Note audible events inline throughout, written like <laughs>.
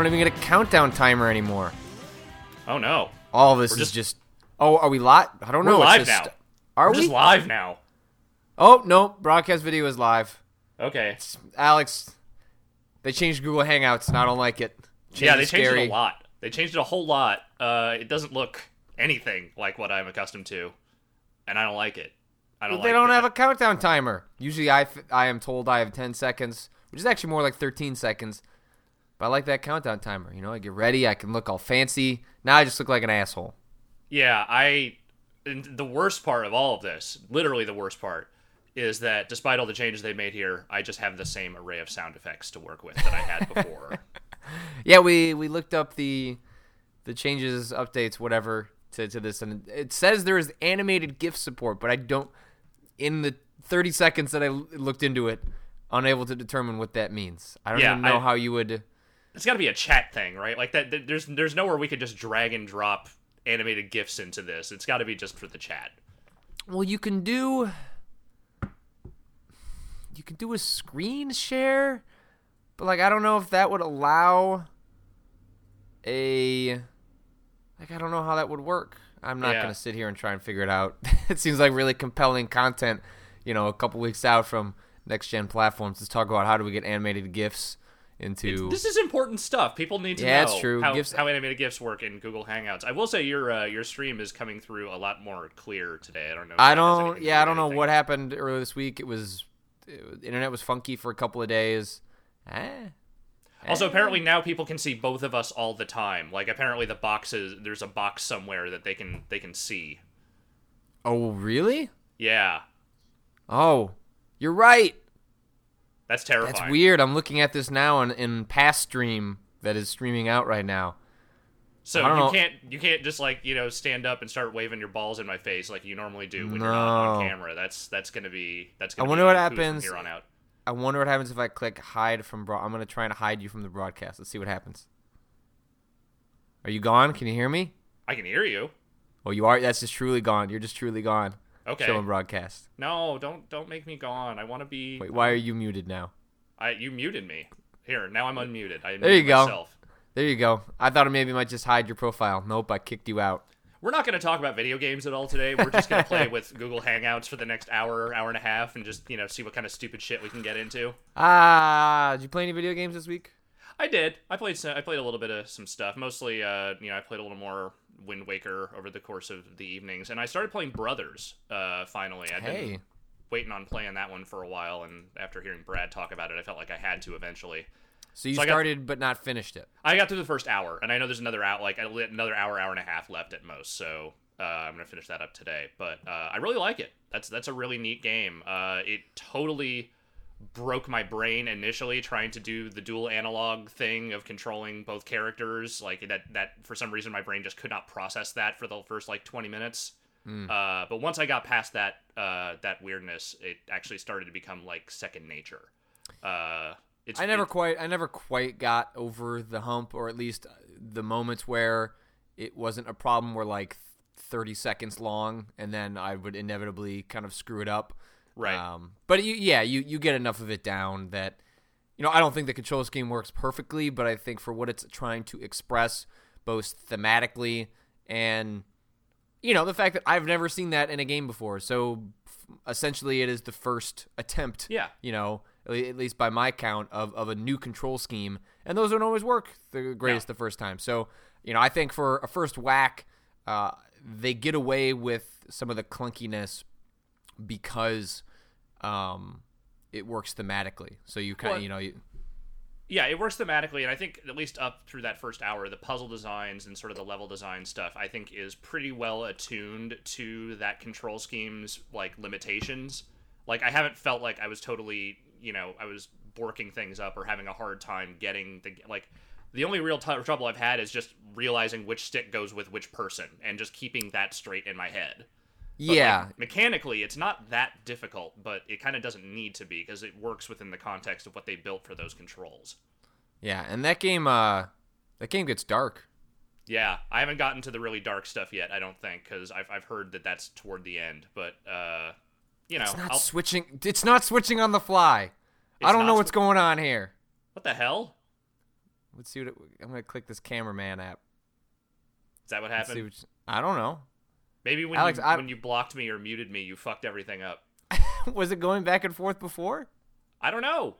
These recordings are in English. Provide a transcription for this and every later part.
I don't even get a countdown timer anymore. Oh no. All of this We're is just- just. Oh, are we live? I don't We're know. it's live just- now. Are We're we? just live now. Oh no! Broadcast video is live. Okay. Alex, they changed Google Hangouts, and I don't like it. Change yeah, they changed scary. it a lot. They changed it a whole lot. Uh, it doesn't look anything like what I'm accustomed to, and I don't like it. I don't. But they like don't that. have a countdown timer. Usually, I, f- I am told I have 10 seconds, which is actually more like 13 seconds. But I like that countdown timer. You know, I get ready, I can look all fancy. Now I just look like an asshole. Yeah, I. The worst part of all of this, literally the worst part, is that despite all the changes they made here, I just have the same array of sound effects to work with that I had <laughs> before. Yeah, we we looked up the the changes, updates, whatever to, to this, and it says there is animated GIF support, but I don't. In the 30 seconds that I looked into it, unable to determine what that means. I don't Yeah, even know I- how you would. It's got to be a chat thing, right? Like that. th- There's there's nowhere we could just drag and drop animated gifs into this. It's got to be just for the chat. Well, you can do. You can do a screen share, but like I don't know if that would allow a. Like I don't know how that would work. I'm not Yeah. gonna sit here and try and figure it out. <laughs> it seems like really compelling content. You know, a couple weeks out from next gen platforms to talk about how do we get animated gifs into. This is important stuff. People need to Yeah, know it's true. How, how animated GIFs work in Google Hangouts. I will say your uh, your stream is coming through a lot more clear today. I don't know. I that has anything don't. Yeah, I do don't know anything. what happened earlier this week. It was, it was internet was funky for a couple of days. Eh. Also, apparently now people can see both of us all the time. Like apparently the boxes, there's a box somewhere that they can they can see. Oh, really? Yeah, Oh, you're right. That's terrifying. That's weird. I'm looking at this now in, in past stream that is streaming out right now. So you know. can't you can't just like you know stand up and start waving your balls in my face like you normally do when you're not on camera. That's that's gonna be that's. Gonna I wonder be what the coup from happens- here on out. I wonder what happens if I click hide from broad. I'm gonna try and hide you from the broadcast. Let's see what happens. Are you gone? Can you hear me? I can hear you. Oh, you are. That's just truly gone. You're just truly gone. Okay. Showing broadcast. No, don't don't make me gone. I want to be. Wait, why are you muted now? I you muted me. Here, now I'm unmuted. I There you go. Myself. There you go. I thought maybe I might just hide your profile. Nope, I kicked you out. We're not going to talk about video games at all today. We're just going to play with Google Hangouts for the next hour, hour and a half, and just you know see what kind of stupid shit we can get into. Ah, did you play any video games this week? I did. I played. Some, I played a little bit of some stuff. Mostly, uh, you know, I played a little more Wind Waker over the course of the evenings, and I started playing Brothers. Uh, finally, I've been waiting on playing that one for a while, and after hearing Brad talk about it, I felt like I had to eventually. so you So got- started but not finished it. I got through the first hour, and I know there's another out like another hour, hour and a half left at most. So uh, I'm gonna finish that up today. But uh, I really like it. That's that's a really neat game. Uh, it totally broke my brain initially trying to do the dual analog thing of controlling both characters. Like that that for some reason my brain just could not process that for the first like 20 minutes. Uh, but once I got past that uh, that weirdness, it actually started to become like second nature. Uh, it's I never it- quite I never quite got over the hump or at least the moments where it wasn't a problem were like 30 seconds long and then I would inevitably kind of screw it up. Right. Um, but you, yeah, you you get enough of it down that you know, I don't think the control scheme works perfectly, but I think for what it's trying to express both thematically and you know, the fact that I've never seen that in a game before. So f- essentially it is the first attempt Yeah. you know, at least by my count, of, of a new control scheme. And those don't always work the greatest the first time. So, you know, I think for a first whack, uh, they get away with some of the clunkiness because um, it works thematically. So you kind of, Well, you know, you, Yeah, it works thematically, and I think at least up through that first hour, the puzzle designs and sort of the level design stuff, I think is pretty well attuned to that control scheme's like limitations. Like I haven't felt like I was totally, you know, I was borking things up or having a hard time getting the like. The only real t- trouble I've had is just realizing which stick goes with which person and just keeping that straight in my head. But, like, yeah. mechanically, it's not that difficult, but it kind of doesn't need to be because it works within the context of what they built for those controls. Yeah. And that game, uh, that game gets dark. Yeah, I haven't gotten to the really dark stuff yet. I don't think because I've I've heard that that's toward the end. But uh, you know, It's not I'll, switching. It's not switching on the fly. I don't know not what's going on here. what the hell? let's see what it, I'm gonna click this cameraman app. Is that what happened? what, I don't know. Maybe when Alex, you I- when you blocked me or muted me, you fucked everything up. <laughs> Was it going back and forth before? I don't know.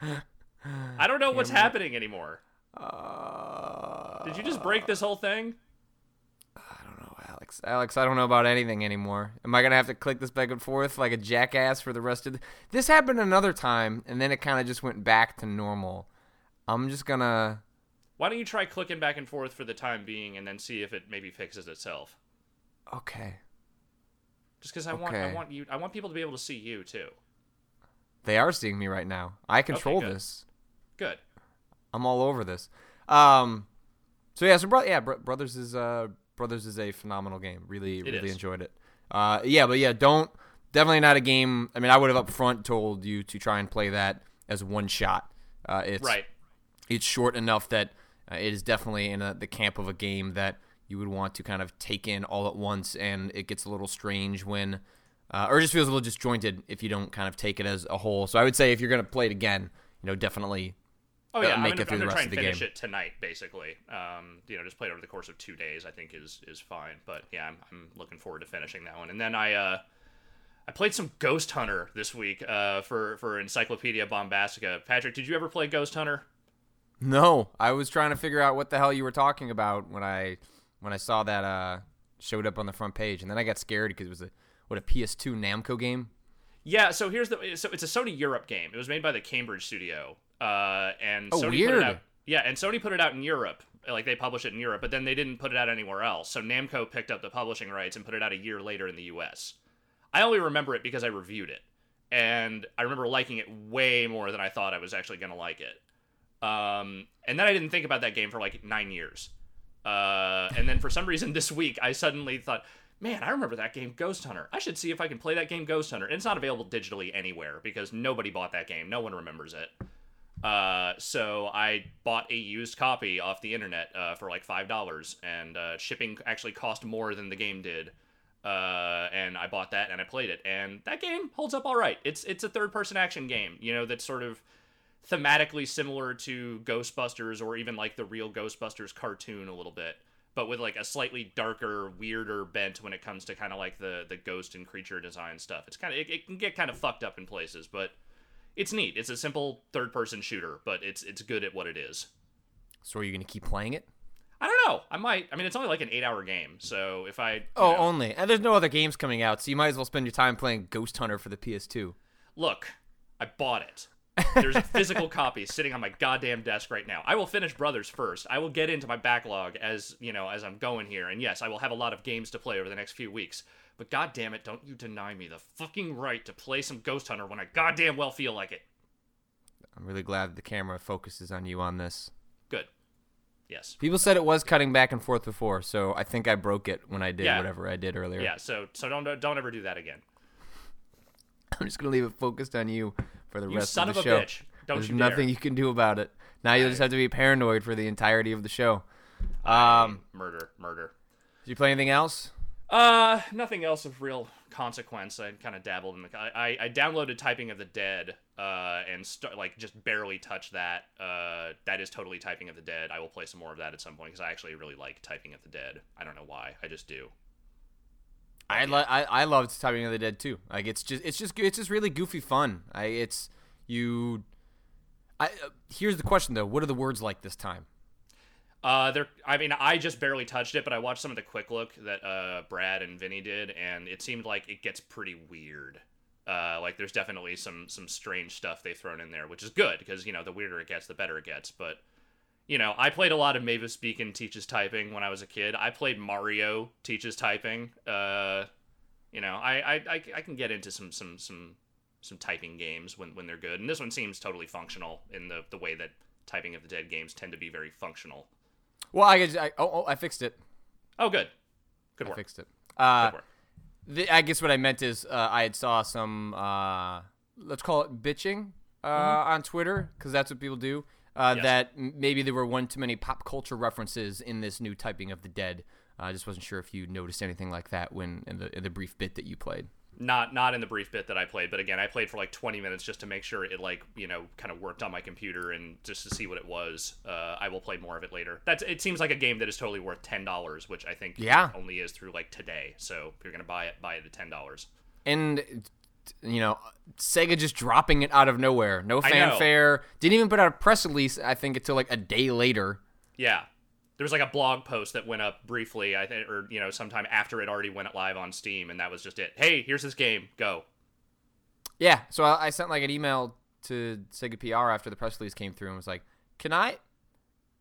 <sighs> I don't know what's Camera- happening anymore. Uh, Did you just break this whole thing? I don't know, Alex. Alex, I don't know about anything anymore. Am I gonna have to click this back and forth like a jackass for the rest of the? This happened another time, and then it kind of just went back to normal. I'm just gonna. Why don't you try clicking back and forth for the time being, and then see if it maybe fixes itself? Okay. Just because I want I want you I want people to be able to see you too. They are seeing me right now. I control good. this. Good. I'm all over this. Um, so yeah, so bro- yeah, Bro- Brothers is uh Brothers is a phenomenal game. Really, It really is. enjoyed it. Uh, yeah, but yeah, don't definitely not a game. I mean, I would have up front told you to try and play that as one shot. Uh, it's Right. it's short enough that uh, it is definitely in a, the camp of a game that you would want to kind of take in all at once, and it gets a little strange when, uh, or it just feels a little disjointed if you don't kind of take it as a whole. So I would say if you're going to play it again, you know, definitely Oh uh, yeah, I'm make gonna, it through I'm the rest try of and the finish game. it tonight, basically. Um, you know, just play it over the course of two days. I think is is fine. But yeah, I'm, I'm looking forward to finishing that one. And then I uh, I played some Ghost Hunter this week uh, for for Encyclopedia Bombastica. Patrick, did you ever play Ghost Hunter? No, I was trying to figure out what the hell you were talking about when I when I saw that uh showed up on the front page, and then I got scared because it was a what a PS2 Namco game. Yeah, so here's the so it's a Sony Europe game. It was made by the Cambridge studio. Uh and Oh, Sony put weird. it out Yeah, and Sony put it out in Europe. Like they published it in Europe, but then they didn't put it out anywhere else. So Namco picked up the publishing rights and put it out a year later in the US. I only remember it because I reviewed it. And I remember liking it way more than I thought I was actually going to like it. Um, and then I didn't think about that game for like nine years. Uh, and then for some reason <laughs> this week, I suddenly thought, man, I remember that game Ghost Hunter. I should see if I can play that game Ghost Hunter. And it's not available digitally anywhere because nobody bought that game. No one remembers it. Uh, so I bought a used copy off the internet uh, for like five dollars, and uh, shipping actually cost more than the game did. Uh, and I bought that and I played it, and that game holds up all right. It's it's a third person action game, you know, that's sort of thematically similar to Ghostbusters or even like the real Ghostbusters cartoon a little bit, but with like a slightly darker, weirder bent when it comes to kind of like the the ghost and creature design stuff. It's kind of it, it can get kind of fucked up in places, but it's neat. It's a simple third person shooter, but it's it's good at what it is. So are you going to keep playing it? I don't know. I might. I mean, it's only like an eight hour game, so if I Oh, know- only. And there's no other games coming out, so you might as well spend your time playing Ghost Hunter for the PS2. look, I bought it. There's a physical copy sitting on my goddamn desk right now. I will finish Brothers first. I will get into my backlog as you know as I'm going here, and yes, I will have a lot of games to play over the next few weeks. But god damn it, don't you deny me the fucking right to play some Ghost Hunter when I goddamn well feel like it. I'm really glad the camera focuses on you on this. Good. Yes. People said it was cutting back and forth before, so I think I broke it when I did Yeah. whatever I did earlier. Yeah. So so don't don't ever do that again. <laughs> I'm just gonna leave it focused on you for the You rest son of of the a show. bitch. Don't There's you nothing dare. you can do about it. Now you'll just have to be paranoid for the entirety of the show. Um, murder, murder. did you play anything else? Uh, nothing else of real consequence. I kind of dabbled in the. I, I, I downloaded Typing of the Dead, uh, and st- like just barely touched that. Uh, that is totally Typing of the Dead. I will play some more of that at some point because I actually really like Typing of the Dead. I don't know why. I just do. I, lo- I I loved Typing of the Dead too. Like it's just it's just it's just really goofy fun. I it's you. I uh, here's the question though. What are the words like this time? Uh, there. I mean, I just barely touched it, but I watched some of the quick look that uh Brad and Vinny did, and it seemed like it gets pretty weird. Uh, like there's definitely some some strange stuff they've thrown in there, which is good because you know the weirder it gets, the better it gets. But you know, I played a lot of Mavis Beacon teaches typing when I was a kid. I played Mario teaches typing. Uh, you know, I I, I, I can get into some some some some typing games when when they're good, and this one seems totally functional in the the way that typing of the dead games tend to be very functional. Well, I, I oh, oh I fixed it. Oh, good. Good I work. fixed it. Uh, Good work. the, I guess what I meant is uh, I had saw some uh, let's call it bitching uh, on Twitter because that's what people do. Uh. Yes. That m- maybe there were one too many pop culture references in this new typing of the dead. I just wasn't sure if you noticed anything like that when in the in the brief bit that you played. Not not in the brief bit that I played, but again, I played for like 20 minutes just to make sure it like you know kind of worked on my computer and just to see what it was. Uh, I will play more of it later. That's it seems like a game that is totally worth ten dollars, which I think Yeah. only is through like today. So if you're gonna buy it, buy it at ten dollars. and you know Sega just dropping it out of nowhere, no fanfare. Didn't even put out a press release. I think until like a day later. Yeah. There was like a blog post that went up briefly, I think, or you know, sometime after it already went live on Steam, and that was just it. Hey, here's this game. Go. Yeah, so I, I sent like an email to Sega PR after the press release came through and was like, "Can I?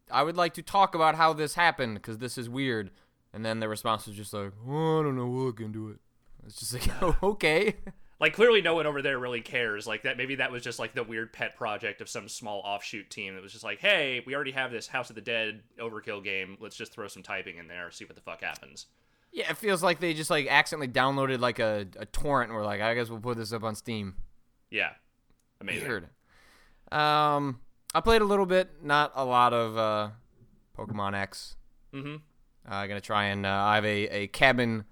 I would like to talk about how this happened because this is weird." And then the response was just like, oh, "I don't know, we'll look into it." It's just like, <laughs> oh, okay. Like clearly, no one over there really cares. Like that, maybe that was just like the weird pet project of some small offshoot team that was just like, hey, we already have this House of the Dead Overkill game. Let's just throw some typing in there, see what the fuck happens. Yeah, it feels like they just like accidentally downloaded like a, a torrent and were like, I guess we'll put this up on Steam. Yeah, amazing. Weird. Um, I played a little bit, not a lot of uh, Pokemon X. Mm-hmm. I'm gonna try and uh, I have a, a cabin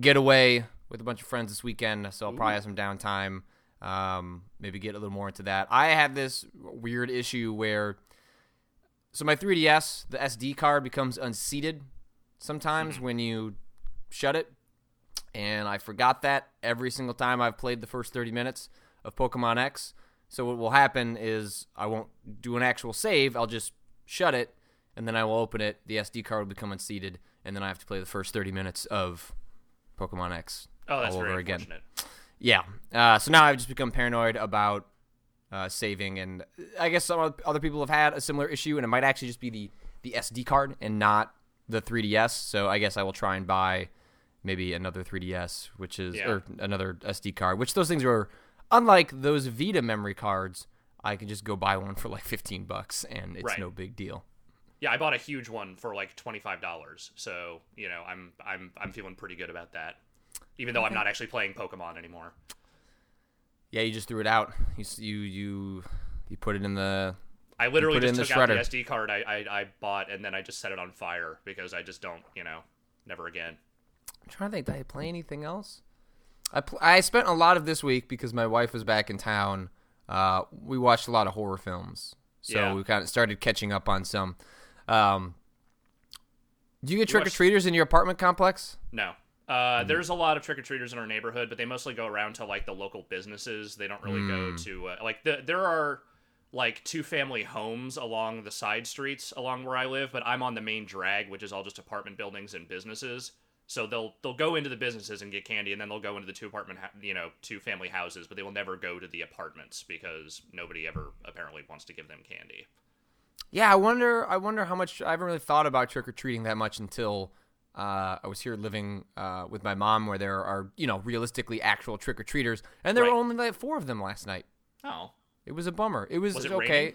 getaway with a bunch of friends this weekend, so I'll probably have some downtime. Um, maybe get a little more into that. I have this weird issue where, so my 3DS, the SD card becomes unseated sometimes when you shut it, and I forgot that every single time I've played the first 30 minutes of Pokemon X. So what will happen is I won't do an actual save. I'll just shut it, and then I will open it. The SD card will become unseated, and then I have to play the first 30 minutes of Pokemon X Oh, that's all over again. Yeah. Uh, so now I've just become paranoid about uh, saving, and I guess some other people have had a similar issue, and it might actually just be the the SD card and not the 3DS. So I guess I will try and buy maybe another 3DS, which is Yeah. or another SD card, which those things are unlike those Vita memory cards. I can just go buy one for like 15 bucks, and it's Right. no big deal. Yeah, I bought a huge one for like twenty five dollars. So you know, I'm I'm I'm feeling pretty good about that, even though I'm not actually playing Pokemon anymore. Yeah, you just threw it out. You you you you put it in the I literally put just in the took out the. SD card I, I I bought and then I just set it on fire because I just don't you know never again. I'm trying to think. Did I play anything else? I pl- I spent a lot of this week because my wife was back in town. Uh, we watched a lot of horror films, so Yeah. we kind of started catching up on some. Um, do you get trick or watched- treaters in your apartment complex? No. Uh, There's a lot of trick or treaters in our neighborhood, but they mostly go around to like the local businesses. They don't really go to uh, like the, there are like two family homes along the side streets along where I live, but I'm on the main drag, which is all just apartment buildings and businesses. So they'll they'll go into the businesses and get candy, and then they'll go into the two apartment you know two family houses, but they will never go to the apartments because nobody ever apparently wants to give them candy. Yeah, I wonder. I wonder how much. I haven't really thought about trick or treating that much until uh, I was here living uh, with my mom, where there are you know realistically actual trick or treaters, and there Right. were only like four of them last night. Oh, It was a bummer. It was, Was it okay raining?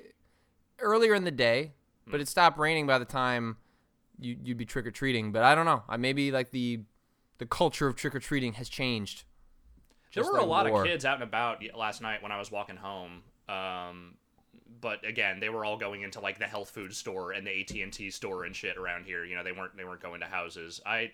Hmm. earlier in the day, but it stopped raining by the time you, you'd be trick or treating. But I don't know. I maybe like the the culture of trick or treating has changed. There Just were a lot war. of kids out and about last night when I was walking home. Um, but again, they were all going into like the health food store and the AT and T store and shit around here. You know, they weren't they weren't going to houses. I,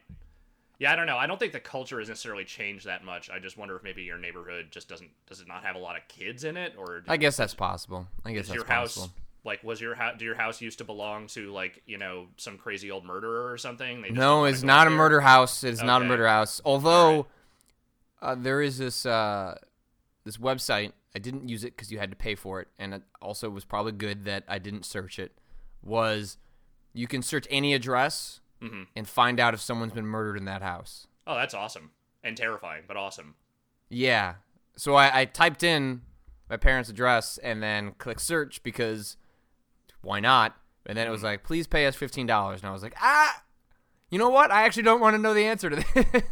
yeah, I don't know. I don't think the culture has necessarily changed that much. I just wonder if maybe your neighborhood just doesn't does it not have a lot of kids in it, or I guess that's possible. I guess that's your house possible. like was your house? Do your house used to belong to like you know some crazy old murderer or something? No, it's not a there? murder house. It is not a murder house. Although uh, there is this uh, this website. I didn't use it because you had to pay for it, and it also was probably good that I didn't search it. Was you can search any address Mhm. and find out if someone's been murdered in that house. Oh, that's awesome and terrifying, but awesome. Yeah. So I, I typed in my parents' address and then clicked search because why not? And then it was like, please pay us fifteen dollars, and I was like, ah. You know what? I actually don't want to know the answer to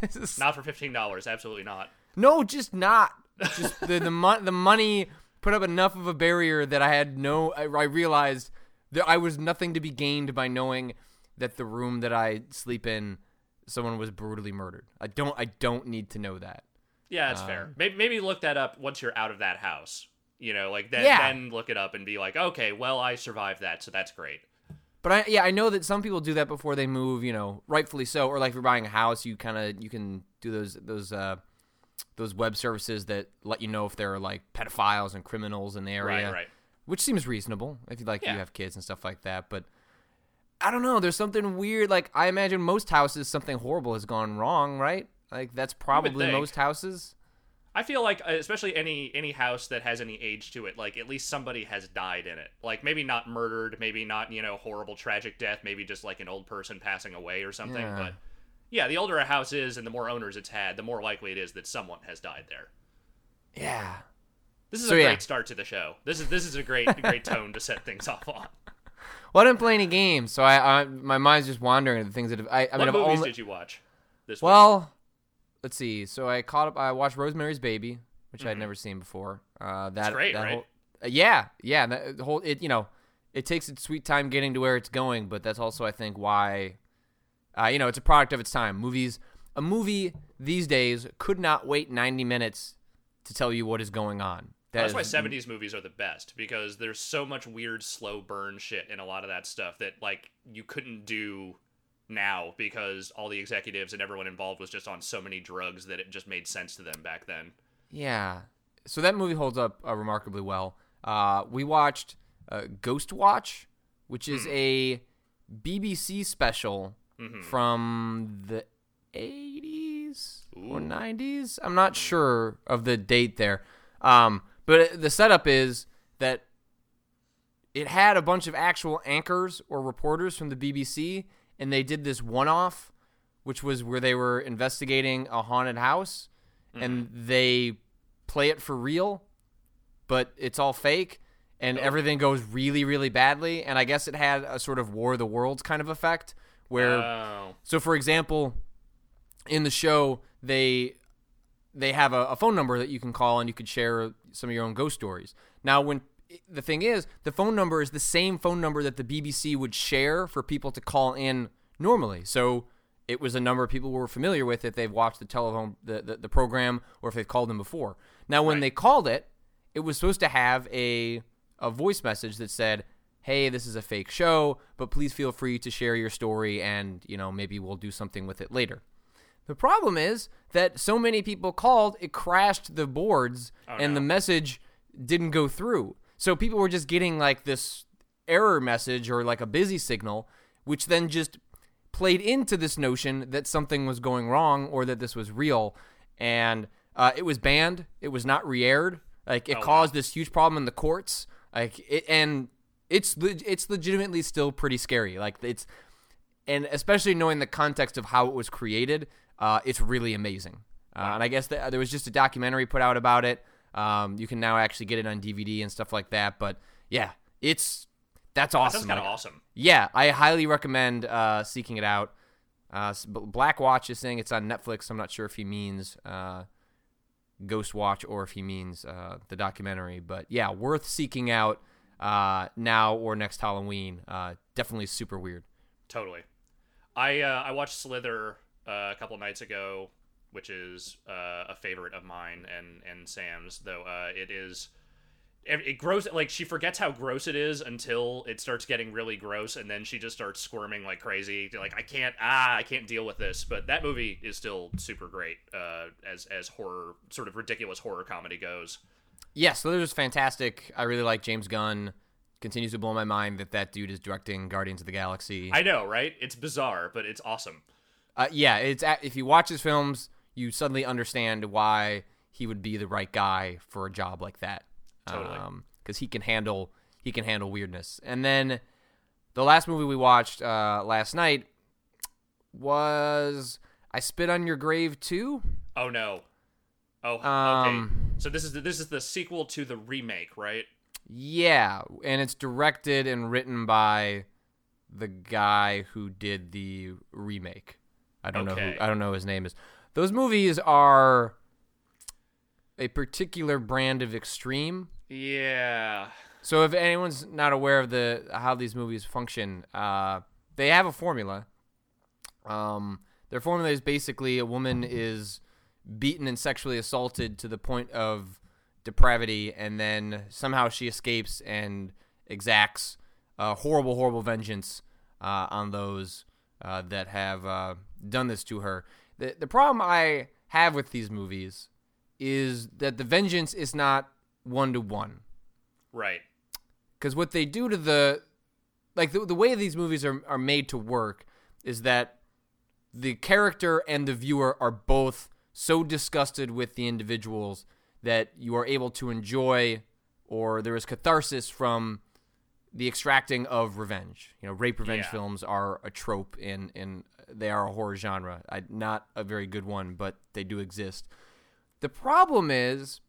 <laughs> this. Not for fifteen dollars, absolutely not. No, just not. Just the the, mon- the money put up enough of a barrier that I had no. I, I realized that I was nothing to be gained by knowing that the room that I sleep in, someone was brutally murdered. I don't. I don't need to know that. Yeah, that's fair. Um, Maybe, maybe look that up once you're out of that house. You know, like then, Yeah. then look it up and be like, okay, well, I survived that, so that's great. But I yeah I know that some people do that before they move. You know, rightfully so. Or like if you're buying a house, you kind of you can do those those uh those web services that let you know if there are like pedophiles and criminals in the area, Right, right. which seems reasonable if you like Yeah. you have kids and stuff like that. But I don't know. There's something weird. Like I imagine most houses, something horrible has gone wrong, right? Like that's probably most houses. I feel like, uh, especially any any house that has any age to it, like at least somebody has died in it. Like maybe not murdered, maybe not you know horrible tragic death, maybe just like an old person passing away or something. Yeah. But yeah, the older a house is and the more owners it's had, the more likely it is that someone has died there. Yeah. This is So, a yeah. great start to the show. This is this is a great great tone to set things off on. Well, I didn't play any games, so I, I my mind's just wandering to the things that have, I. I what mean, I've movies only, did you watch? This week? Well, let's see. So I caught up. I watched Rosemary's Baby, which I'd Mhm. never seen before. Uh, that great, that right? Whole, uh, yeah, yeah. That the whole it you know it takes its sweet time getting to where it's going, but that's also I think why, uh, you know, it's a product of its time. Movies, a movie these days could not wait ninety minutes to tell you what is going on. That That's why 70s movies are the best because there's so much weird slow burn shit in a lot of that stuff that like you couldn't do now because all the executives and everyone involved was just on so many drugs that it just made sense to them back then. Yeah. So that movie holds up uh, remarkably well. Uh, we watched uh, Ghost Watch, which is a BBC special Mhm. from the 80s or 90s. I'm not sure of the date there. Um, but the setup is that it had a bunch of actual anchors or reporters from the BBC, and they did this one off, which was where they were investigating a haunted house, and they play it for real, but it's all fake, and Oh. everything goes really, really badly. And I guess it had a sort of War of the Worlds kind of effect, where Oh. so, for example, in the show, they they have a, a phone number that you can call and you could share some of your own ghost stories. Now, when the thing is, the phone number is the same phone number that the BBC would share for people to call in normally. So it was a number people were familiar with if they've watched the telephone the, the, the program or if they've called them before. Now, when Right. they called it, it was supposed to have a a voice message that said, "Hey, this is a fake show, but please feel free to share your story and, you know, maybe we'll do something with it later." The problem is that so many people called, it crashed the boards and no. the message didn't go through. So people were just getting like this error message or like a busy signal, which then just played into this notion that something was going wrong or that this was real. And uh, it was banned. It was not re-aired. Like it Oh, wow. caused this huge problem in the courts. Like it, and it's le- it's legitimately still pretty scary. Like it's and especially knowing the context of how it was created, uh, it's really amazing. Uh, and I guess that there was just a documentary put out about it. Um, you can now actually get it on DVD and stuff like that. But yeah, it's that's awesome. sounds kind of Like, awesome. yeah, I highly recommend uh, seeking it out. Uh, Black Watch is saying it's on Netflix. I'm not sure if he means uh, Ghost Watch or if he means uh, the documentary, but yeah, worth seeking out uh, now or next Halloween. Uh, definitely super weird. Totally. I uh, I watched Slither uh, a couple nights ago, which is uh, a favorite of mine and and Sam's. Though uh, it is, it, it gross. Like she forgets how gross it is until it starts getting really gross, and then she just starts squirming like crazy. Like I can't ah I can't deal with this. But that movie is still super great uh, as as horror sort of ridiculous horror comedy goes. Yes, so was fantastic. I really like James Gunn. Continues to blow my mind that that dude is directing Guardians of the Galaxy. I know, right? It's bizarre, but it's awesome. Uh, yeah, it's if you watch his films, you suddenly understand why he would be the right guy for a job like that. Totally. because he can handle he can handle weirdness. And then the last movie we watched uh, last night was I Spit on Your Grave too. Oh no. Oh, okay. Um, So this is the, this is the sequel to the remake, right? Yeah, and it's directed and written by the guy who did the remake. I don't know who I don't know his name is. Those movies are a particular brand of extreme. Yeah. So if anyone's not aware of the how these movies function, uh, they have a formula. Um, their formula is basically a woman is beaten and sexually assaulted to the point of depravity, and then somehow she escapes and exacts uh, horrible, horrible vengeance uh, on those uh, that have uh, done this to her. The the problem I have with these movies is that the vengeance is not one to one. Right. Because what they do to the, like the, the way these movies are, are made to work is that the character and the viewer are both so disgusted with the individuals that you are able to enjoy or there is catharsis from the extracting of revenge. You know, rape revenge Yeah. films are a trope in in they are a horror genre. I, not a very good one, but they do exist. The problem is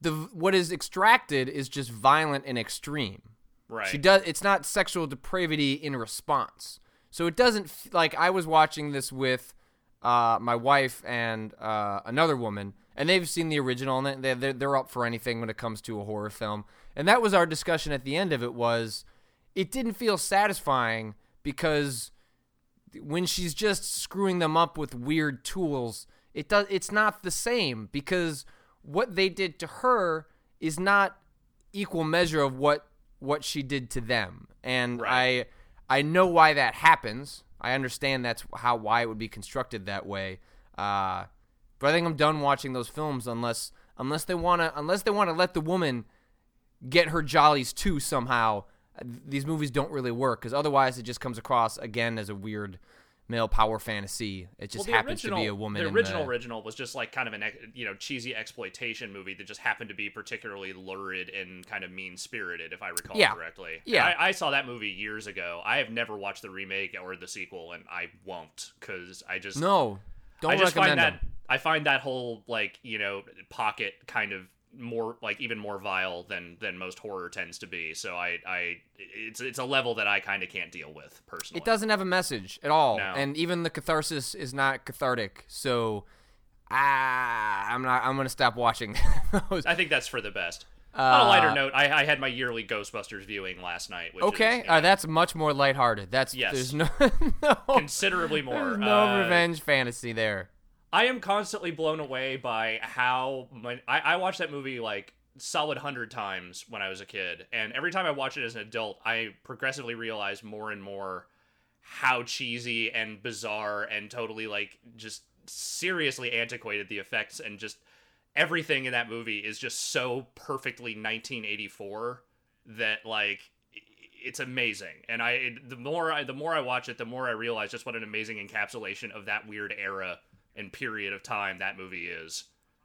the what is extracted is just violent and extreme. Right. She does. It's not sexual depravity in response. So it doesn't like I was watching this with uh, my wife and uh, another woman, and they've seen the original, and they they're, they're up for anything when it comes to a horror film. And that was our discussion at the end of it. Was it didn't feel satisfying because when she's just screwing them up with weird tools, it does. It's not the same because what they did to her is not equal measure of what what she did to them. And Right. I I know why that happens. I understand that's how why it would be constructed that way. Uh, but I think I'm done watching those films unless unless they wanna unless they wanna let the woman get her jollies too somehow. These movies don't really work because otherwise it just comes across again as a weird male power fantasy. It just well, happens original, to be a woman. The in original the, original was just like kind of an you know cheesy exploitation movie that just happened to be particularly lurid and kind of mean spirited, if I recall Yeah. correctly. Yeah. I, I saw that movie years ago. I have never watched the remake or the sequel, and I won't because I just no, don't I just recommend find that them. I find that whole like you know pocket kind of more like even more vile than than most horror tends to be. So I I it's it's a level that I kind of can't deal with personally. It doesn't have a message at all, No. and even the catharsis is not cathartic. So, ah, I'm not. I'm gonna stop watching <laughs> those. I think that's for the best. On a Uh, lighter note, I, I had my yearly Ghostbusters viewing last night. Which Okay, is, uh, that's much more lighthearted. That's Yes. there's no <laughs> no, considerably more. no Uh, revenge fantasy there. I am constantly blown away by how my, I, I watched that movie like solid hundred times when I was a kid, and every time I watch it as an adult, I progressively realize more and more how cheesy and bizarre and totally like just seriously antiquated the effects and just everything in that movie is just so perfectly 1984 that like it's amazing. And i the more i the more i watch it the more i realize just what an amazing encapsulation of that weird era and period of time that movie is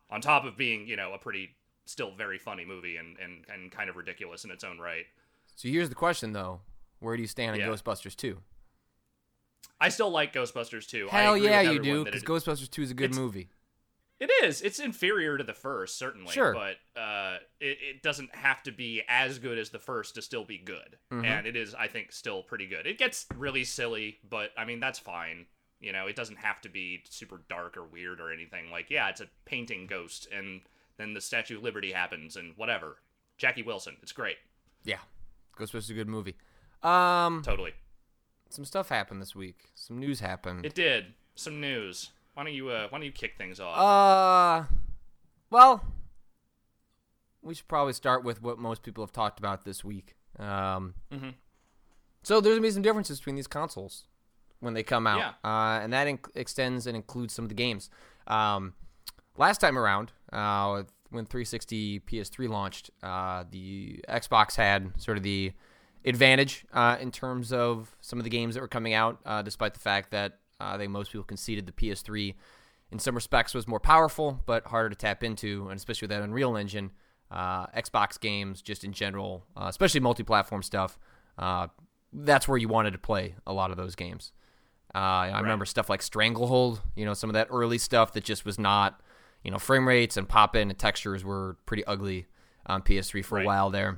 on top of being you know a pretty still very funny movie and and, and kind of ridiculous in its own right So here's the question though: Where do you stand on Yeah. Ghostbusters 2? i still like ghostbusters 2. I Hell yeah, you do, because Ghostbusters 2 is a good movie. It is. It's inferior to the first, certainly. Sure. But uh, it, it doesn't have to be as good as the first to still be good. Mhm. And it is, I think, still pretty good. It gets really silly, but I mean, that's fine. You know, it doesn't have to be super dark or weird or anything. Like, yeah, it's a painting ghost, and then the Statue of Liberty happens, and whatever. Jackie Wilson. It's great. Yeah, Ghostbusters is a good movie. Um, Totally. some stuff happened this week. Some news happened. It did. Some news. Why don't you, uh, why don't you kick things off? Uh, well, we should probably start with what most people have talked about this week. Um, Mhm. so there's gonna be some differences between these consoles when they come out, Yeah. uh, and that inc- extends and includes some of the games. Um, last time around, uh, when 360 PS3 launched, uh, the Xbox had sort of the advantage uh, in terms of some of the games that were coming out, uh, despite the fact that uh, I think most people conceded the PS3 in some respects was more powerful but harder to tap into, and especially with that Unreal Engine. Uh, Xbox games, just in general, uh, especially multi-platform stuff, uh, that's where you wanted to play a lot of those games. Uh, I remember stuff like Stranglehold, you know, some of that early stuff that just was not, you know, frame rates and pop in and textures were pretty ugly on PS3 for Right. a while there.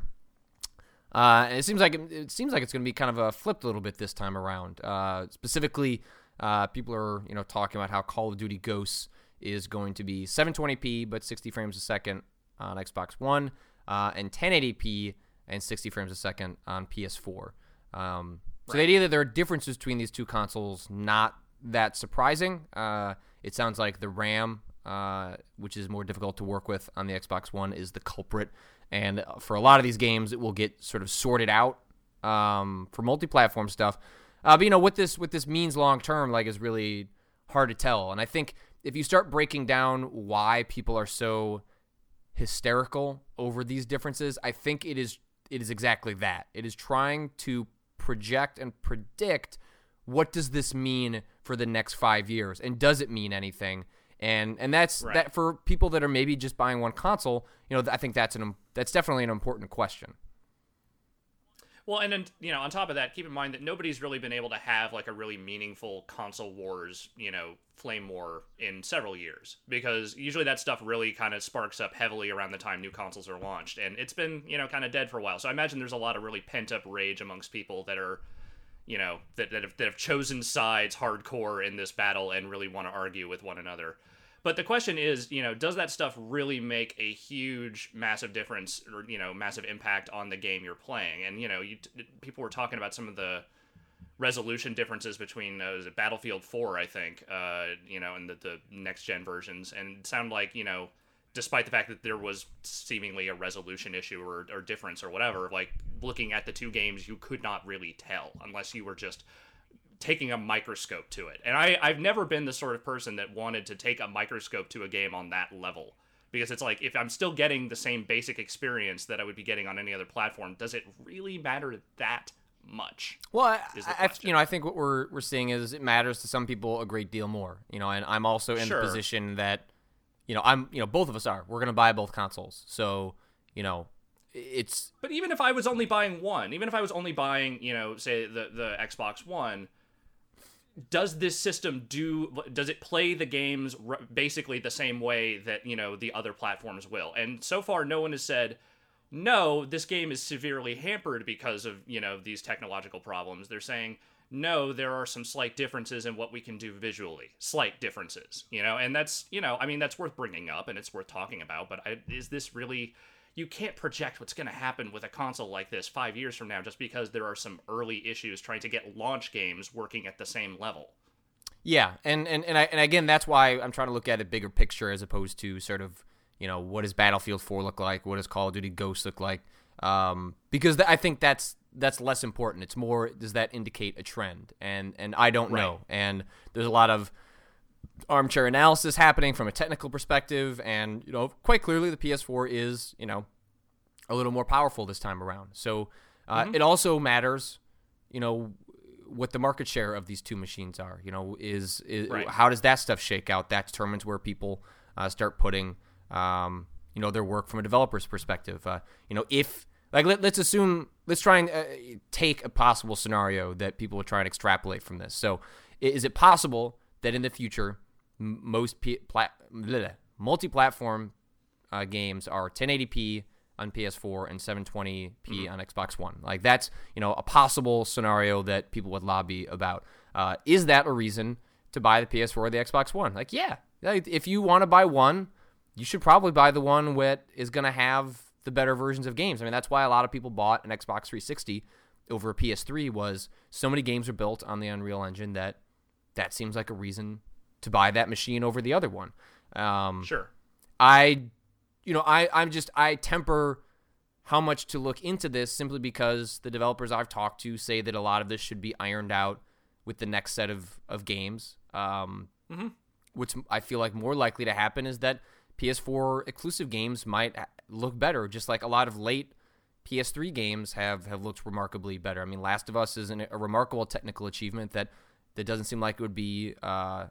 Uh, and it seems like it seems like it's going to be kind of a flipped a little bit this time around. Uh, specifically, uh, people are you know talking about how Call of Duty Ghosts is going to be 720p but 60 frames a second on Xbox One, uh, and 1080p and 60 frames a second on PS4. Um, so the idea that there are differences between these two consoles not that surprising. Uh, it sounds like the RAM, uh, which is more difficult to work with on the Xbox One, is the culprit. And for a lot of these games, it will get sort of sorted out um, for multi-platform stuff. Uh, but you know what this what this means long term, like, is really hard to tell. And I think if you start breaking down why people are so hysterical over these differences, I think it is it is exactly that. It is trying to project and predict what does this mean for the next 5 years and does it mean anything? And and that's Right. that for people that are maybe just buying one console, you know, I think that's an that's definitely an important question. Well, and then you know, on top of that, keep in mind that nobody's really been able to have like a really meaningful console wars, you know, flame war in several years because usually that stuff really kind of sparks up heavily around the time new consoles are launched, and it's been you know kind of dead for a while. So I imagine there's a lot of really pent up rage amongst people that are, you know, that that have, that have chosen sides hardcore in this battle and really want to argue with one another. But the question is, you know, does that stuff really make a huge, massive difference or you know, massive impact on the game you're playing? And you know, you people were talking about some of the resolution differences between uh, was it Battlefield 4, I think, uh, you know, and the, the next gen versions, and it sounded like you know, despite the fact that there was seemingly a resolution issue or, or difference or whatever, like looking at the two games, you could not really tell unless you were just taking a microscope to it. And I, I've never been the sort of person that wanted to take a microscope to a game on that level. Because it's like, if I'm still getting the same basic experience that I would be getting on any other platform, does it really matter that much? Well, I, I- you know, I think what we're we're seeing is it matters to some people a great deal more. You know, and I'm also in Sure. the position that, you know, I'm, you know, both of us are. We're gonna buy both consoles, so you know, it's But even if I was only buying one, even if I was only buying, you know, say the the Xbox One, does this system do does it play the games basically the same way that, you know, the other platforms will? And so far no one has said no, this game is severely hampered because of, you know, these technological problems. They're saying no, there are some slight differences in what we can do visually. Slight differences, you know, and that's, you know, I mean, that's worth bringing up and it's worth talking about, but I, is this really you can't project what's going to happen with a console like this five years from now just because there are some early issues trying to get launch games working at the same level. yeah, and and and, I, and again, that's why I'm trying to look at a bigger picture as opposed to sort of, you know, what does Battlefield 4 look like? What does Call of Duty Ghosts look like? Um, because th- I think that's that's less important. It's more does that indicate a trend? And and I don't Right. know. And there's a lot of armchair analysis happening from a technical perspective and you know quite clearly the ps4 is you know a little more powerful this time around. So uh, it also matters you know what the market share of these two machines are. You know is, is Right. how does that stuff shake out? That determines where people uh, start putting um, you know their work from a developer's perspective. Uh, you know if like let, let's assume let's try and uh, take a possible scenario that people would try and extrapolate from this. So is it possible that in the future m- most P- plat- bleh, multi-platform uh, games are 1080p on PS4 and 720p on Xbox One. Like that's you know a possible scenario that people would lobby about. Uh, is that a reason to buy the PS4 or the Xbox One? Like yeah, if you want to buy one, you should probably buy the one that is going to have the better versions of games. I mean that's why a lot of people bought an Xbox 360 over a PS3 was so many games are built on the Unreal Engine that that seems like a reason to buy that machine over the other one. Um, Sure. I, you know, I I'm just I temper how much to look into this simply because the developers I've talked to say that a lot of this should be ironed out with the next set of of games. Um, Mhm. What's I feel like more likely to happen is that PS4 exclusive games might look better, just like a lot of late PS3 games have have looked remarkably better. I mean, Last of Us is an, a remarkable technical achievement that that doesn't seem like it would be uh,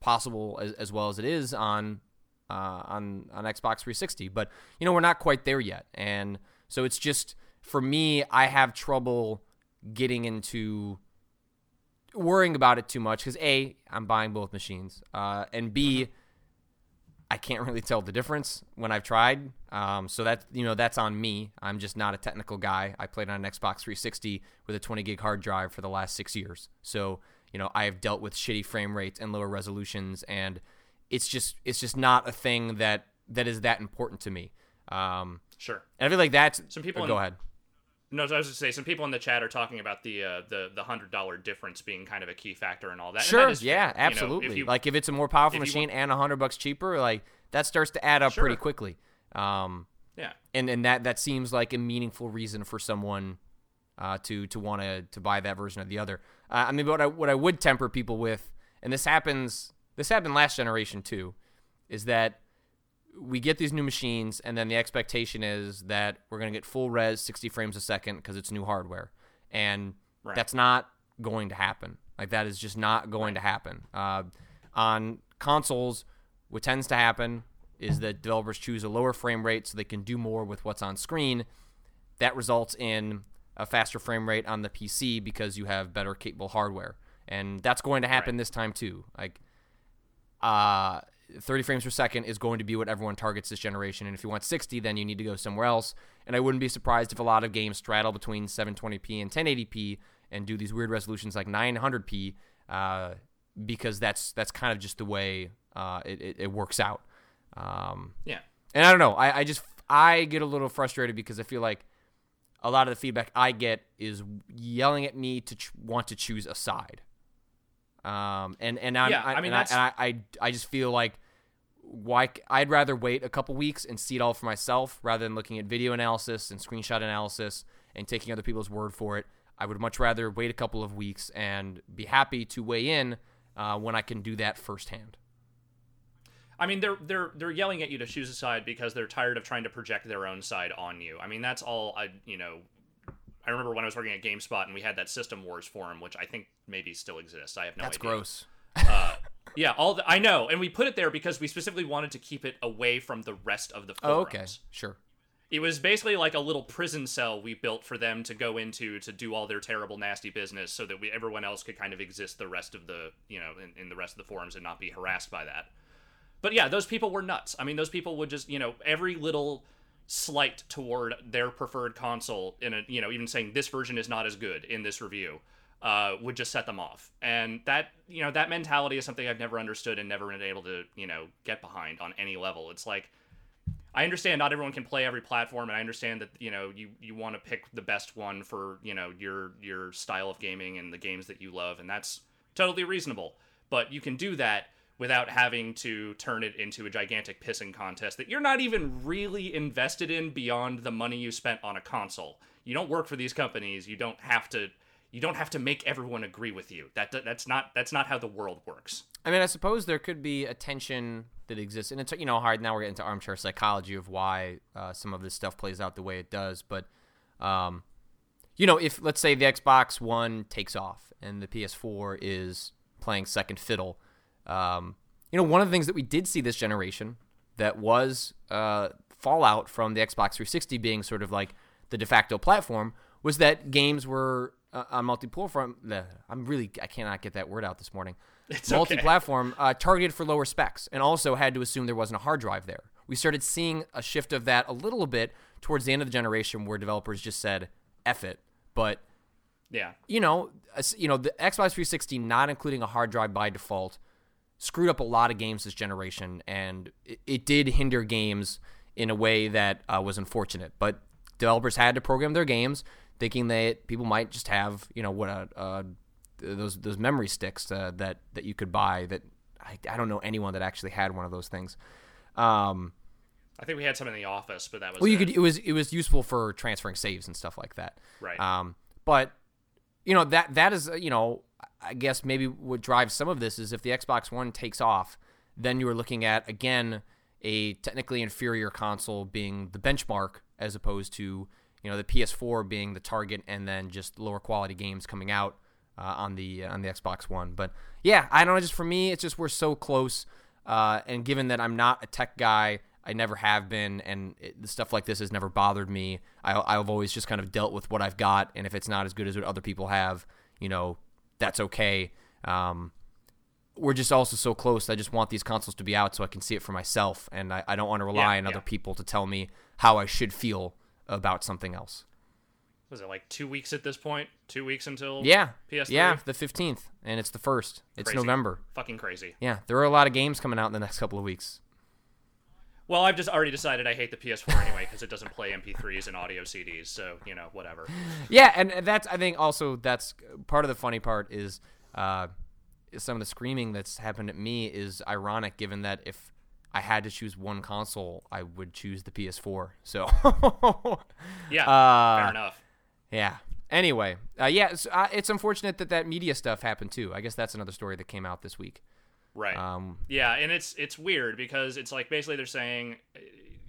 possible as, as well as it is on uh, on on Xbox 360. But you know, we're not quite there yet, and so it's just for me, I have trouble getting into worrying about it too much because a I'm buying both machines, uh, and b I can't really tell the difference when I've tried. Um, so that you know that's on me. I'm just not a technical guy. I played on an Xbox 360 with a 20 gig hard drive for the last six years. So you know I have dealt with shitty frame rates and lower resolutions, and it's just it's just not a thing that that is that important to me. Um, Sure. and I feel like that's Some people oh, in- go ahead. No, I was just say some people in the chat are talking about the uh, the the hundred dollar difference being kind of a key factor and all that. Sure, that is yeah, fair. You know, absolutely. if you- like if it's a more powerful machine and a hundred bucks cheaper, like that starts to add up pretty quickly. Um, yeah, and and that that seems like a meaningful reason for someone uh, to to want to to buy that version or the other. Uh, I mean, what I what I would temper people with, and this happens this happened last generation too, is that we get these new machines, and then the expectation is that we're going to get full res 60 frames a second because it's new hardware. And Right. that's not going to happen. Like, that is just not going to happen. Uh, on consoles, what tends to happen is that developers choose a lower frame rate so they can do more with what's on screen. That results in a faster frame rate on the PC because you have better capable hardware. And that's going to happen Right. this time too. Like, uh, 30 frames per second is going to be what everyone targets this generation. And if you want 60, then you need to go somewhere else. And I wouldn't be surprised if a lot of games straddle between 720p and 1080p and do these weird resolutions like 900p uh, because that's that's kind of just the way uh, it, it, it works out. Um, Yeah. and I don't know. I, I just I get a little frustrated because I feel like a lot of the feedback I get is yelling at me to ch- want to choose a side. Um, and and I'm, Yeah, I, I mean, and I, and I, I I just feel like why I'd rather wait a couple weeks and see it all for myself rather than looking at video analysis and screenshot analysis and taking other people's word for it. I would much rather wait a couple of weeks and be happy to weigh in uh, when I can do that firsthand. I mean, they're they're they're yelling at you to choose a side because they're tired of trying to project their own side on you. I mean, that's all I you know. I remember when I was working at GameSpot and we had that System Wars forum, which I think maybe still exists. I have no That's idea. gross. <laughs> Uh, yeah, all the, I know, and we put it there because we specifically wanted to keep it away from the rest of the Oh, forums. okay, sure. It was basically like a little prison cell we built for them to go into to do all their terrible, nasty business, so that we everyone else could kind of exist the rest of the you know in, in the rest of the forums and not be harassed by that. But yeah, those people were nuts. I mean, those people would just you know every little slight toward their preferred console in a you know even saying this version is not as good in this review uh, would just set them off. And that you know that mentality is something i've never understood and never been able to you know get behind on any level. It's like i understand not everyone can play every platform and i understand that you know you you want to pick the best one for you know your your style of gaming and the games that you love and that's totally reasonable. But you can do that without having to turn it into a gigantic pissing contest that you're not even really invested in beyond the money you spent on a console. You don't work for these companies. You don't have to you don't have to make everyone agree with you. That that's not that's not how the world works. I mean, I suppose there could be a tension that exists, and it's you know hard. Now we're getting into armchair psychology of why uh, some of this stuff plays out the way it does. But, um, you know, if let's say the Xbox One takes off and the PS4 is playing second fiddle, um, you know, one of the things that we did see this generation that was uh, fallout from the Xbox 360 being sort of like the de facto platform was that games were uh, on multi-platform. I'm really I cannot get that word out this morning. It's multi-platform uh, targeted for lower specs, and also had to assume there wasn't a hard drive there. We started seeing a shift of that a little bit towards the end of the generation, where developers just said "eff it," but Yeah. you know, you know, the Xbox 360 not including a hard drive by default screwed up a lot of games this generation, and it, it did hinder games in a way that uh, was unfortunate. But developers had to program their games, thinking that people might just have, you know, what a, uh, those those memory sticks uh, that that you could buy. That I, I don't know anyone that actually had one of those things. Um, I think we had some in the office, but that was well, you it. could. It was it was useful for transferring saves and stuff like that. Right. Um, but you know that that is uh, you know I guess maybe what drives some of this is if the Xbox One takes off, then you are looking at again a technically inferior console being the benchmark as opposed to you know the PS4 being the target and then just lower quality games coming out uh, on the on the Xbox One. But yeah, I don't know. Just for me, it's just we're so close. Uh, and given that I'm not a tech guy, I never have been, and it, stuff like this has never bothered me. I, I've always just kind of dealt with what I've got, and if it's not as good as what other people have, you know, that's okay. Um, we're just also so close. I just want these consoles to be out so I can see it for myself, and I, I don't want to rely Yeah, on other people to tell me how I should feel about something else. was it like two weeks at this point? Two weeks until Yeah, PS3? yeah, the fifteenth, and it's the first. It's Crazy. November. Fucking crazy. Yeah, there are a lot of games coming out in the next couple of weeks. Well, I've just already decided I hate the PS4 anyway because it doesn't play MP3s and audio CDs. So you know, whatever. Yeah, and that's I think also that's part of the funny part is uh, some of the screaming that's happened at me is ironic given that if I had to choose one console, I would choose the PS4. So <laughs> Yeah. Uh, fair enough. yeah. Anyway, uh, yeah, it's, uh, it's unfortunate that that media stuff happened too. I guess that's another story that came out this week. Right. Um, Yeah, and it's it's weird because it's like basically they're saying,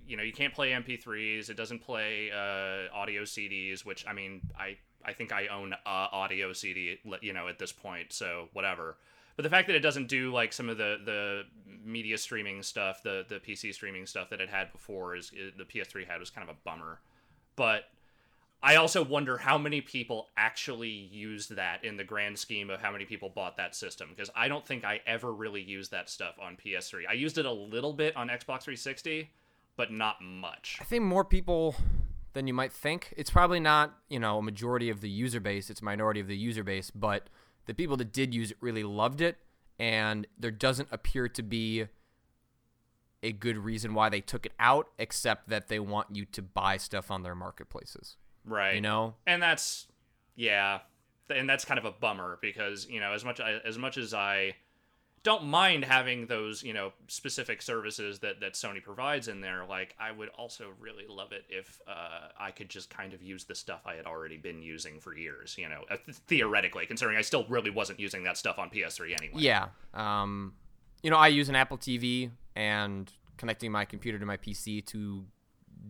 you know, you can't play MP3s. It doesn't play uh, audio CDs, which I mean, I I think I own a audio CD, you know, at this point. So whatever. But the fact that it doesn't do like some of the the media streaming stuff, the the PC streaming stuff that it had before, is, is the PS3 had was kind of a bummer. But I also wonder how many people actually used that in the grand scheme of how many people bought that system because I don't think I ever really used that stuff on PS3. I used it a little bit on Xbox 360, but not much. I think more people than you might think. It's probably not, you know, a majority of the user base, it's a minority of the user base, but the people that did use it really loved it and there doesn't appear to be a good reason why they took it out except that they want you to buy stuff on their marketplaces. Right. You know? And that's yeah, and that's kind of a bummer because, you know, as much as much as I don't mind having those, you know, specific services that that Sony provides in there, like I would also really love it if uh, I could just kind of use the stuff I had already been using for years, you know, uh, theoretically, considering I still really wasn't using that stuff on PS3 anyway. Yeah. Um, you know, I use an Apple TV and connecting my computer to my PC to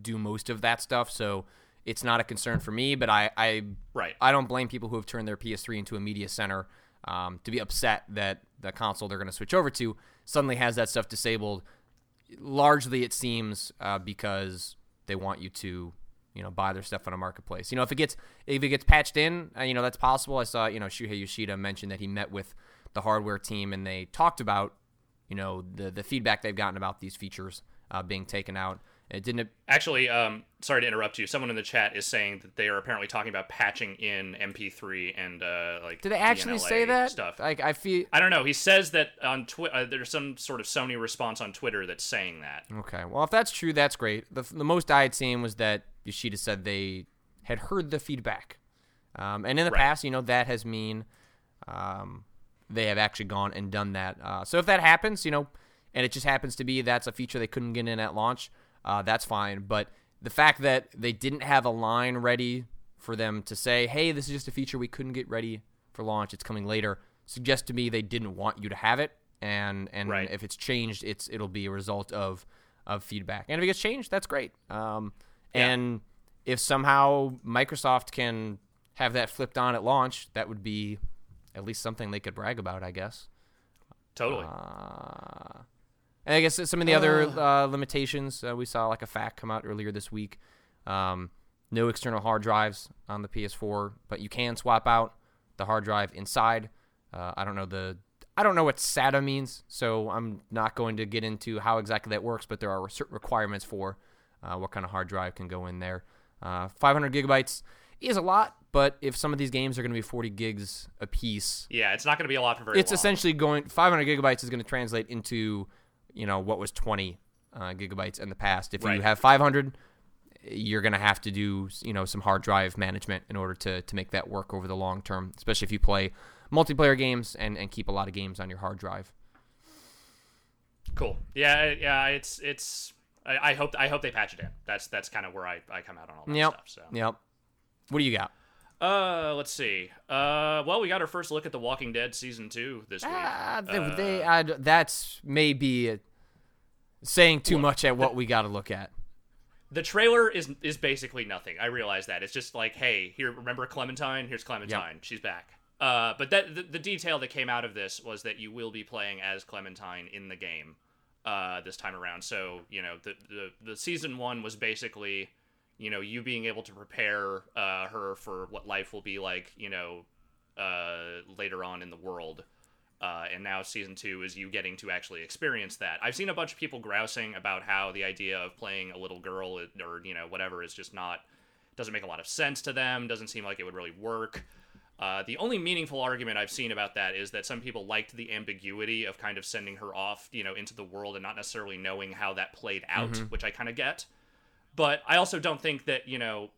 do most of that stuff, so it's not a concern for me. But I, I, right. I don't blame people who have turned their PS3 into a media center um, to be upset that the console they're going to switch over to suddenly has that stuff disabled. Largely, it seems uh, because they want you to, you know, buy their stuff on a marketplace. You know, if it gets if it gets patched in, uh, you know, that's possible. I saw, you know, Shuhei Yoshida mentioned that he met with the hardware team and they talked about, you know, the the feedback they've gotten about these features uh, being taken out. It didn't actually. Um, sorry to interrupt you. Someone in the chat is saying that they are apparently talking about patching in MP3 and uh, like. Did they actually DNLA say that? stuff? Like I feel. I don't know. He says that on Twitter. Uh, there's some sort of Sony response on Twitter that's saying that. Okay. Well, if that's true, that's great. The the most I had seen was that Yoshida said they had heard the feedback, um, and in the Right. past, you know, that has mean um, they have actually gone and done that. Uh, so if that happens, you know, and it just happens to be that's a feature they couldn't get in at launch, uh, that's fine. But the fact that they didn't have a line ready for them to say, "Hey, this is just a feature we couldn't get ready for launch; it's coming later," suggests to me they didn't want you to have it. And and Right. if it's changed, it's it'll be a result of of feedback. And if it gets changed, that's great. Um, Yeah. and if somehow Microsoft can have that flipped on at launch, that would be at least something they could brag about, I guess. Totally. Uh, and I guess some of the other uh, limitations uh, we saw, like a fact come out earlier this week. Um, no external hard drives on the PS4, but you can swap out the hard drive inside. Uh, I don't know the I don't know what SATA means, so I'm not going to get into how exactly that works. But there are certain requirements for uh, what kind of hard drive can go in there. Uh, 500 gigabytes is a lot, but if some of these games are going to be 40 gigs a piece, yeah, it's not going to be a lot for very it's long. essentially going 500 gigabytes is going to translate into you know what was 20 uh, gigabytes in the past if you have 500 you're going to have to do you know some hard drive management in order to, to make that work over the long term especially if you play multiplayer games and, and keep a lot of games on your hard drive cool. Yeah, yeah. It's it's. I, I hope I hope they patch it in. That's that's kind of where I, I come out on all that yep stuff. So. yep what do you got Uh, let's see. Uh, well, we got our first look at The Walking Dead season two this week. ah, they, Uh, they, I, that's maybe saying too much at what we got to look at the trailer is is basically nothing. I realize that it's just like, hey, here, remember Clementine? Here's Clementine. She's back. Uh, but that the, the detail that came out of this was that you will be playing as Clementine in the game uh, this time around. So you know the, the the season one was basically you know you being able to prepare uh, her for what life will be like you know uh, later on in the world. Uh, and now season two is you getting to actually experience that. I've seen a bunch of people grousing about how the idea of playing a little girl or you know whatever is just not doesn't make a lot of sense to them. Doesn't seem like it would really work. Uh, the only meaningful argument I've seen about that is that some people liked the ambiguity of kind of sending her off, you know, into the world and not necessarily knowing how that played out, which I kind of get. But I also don't think that you know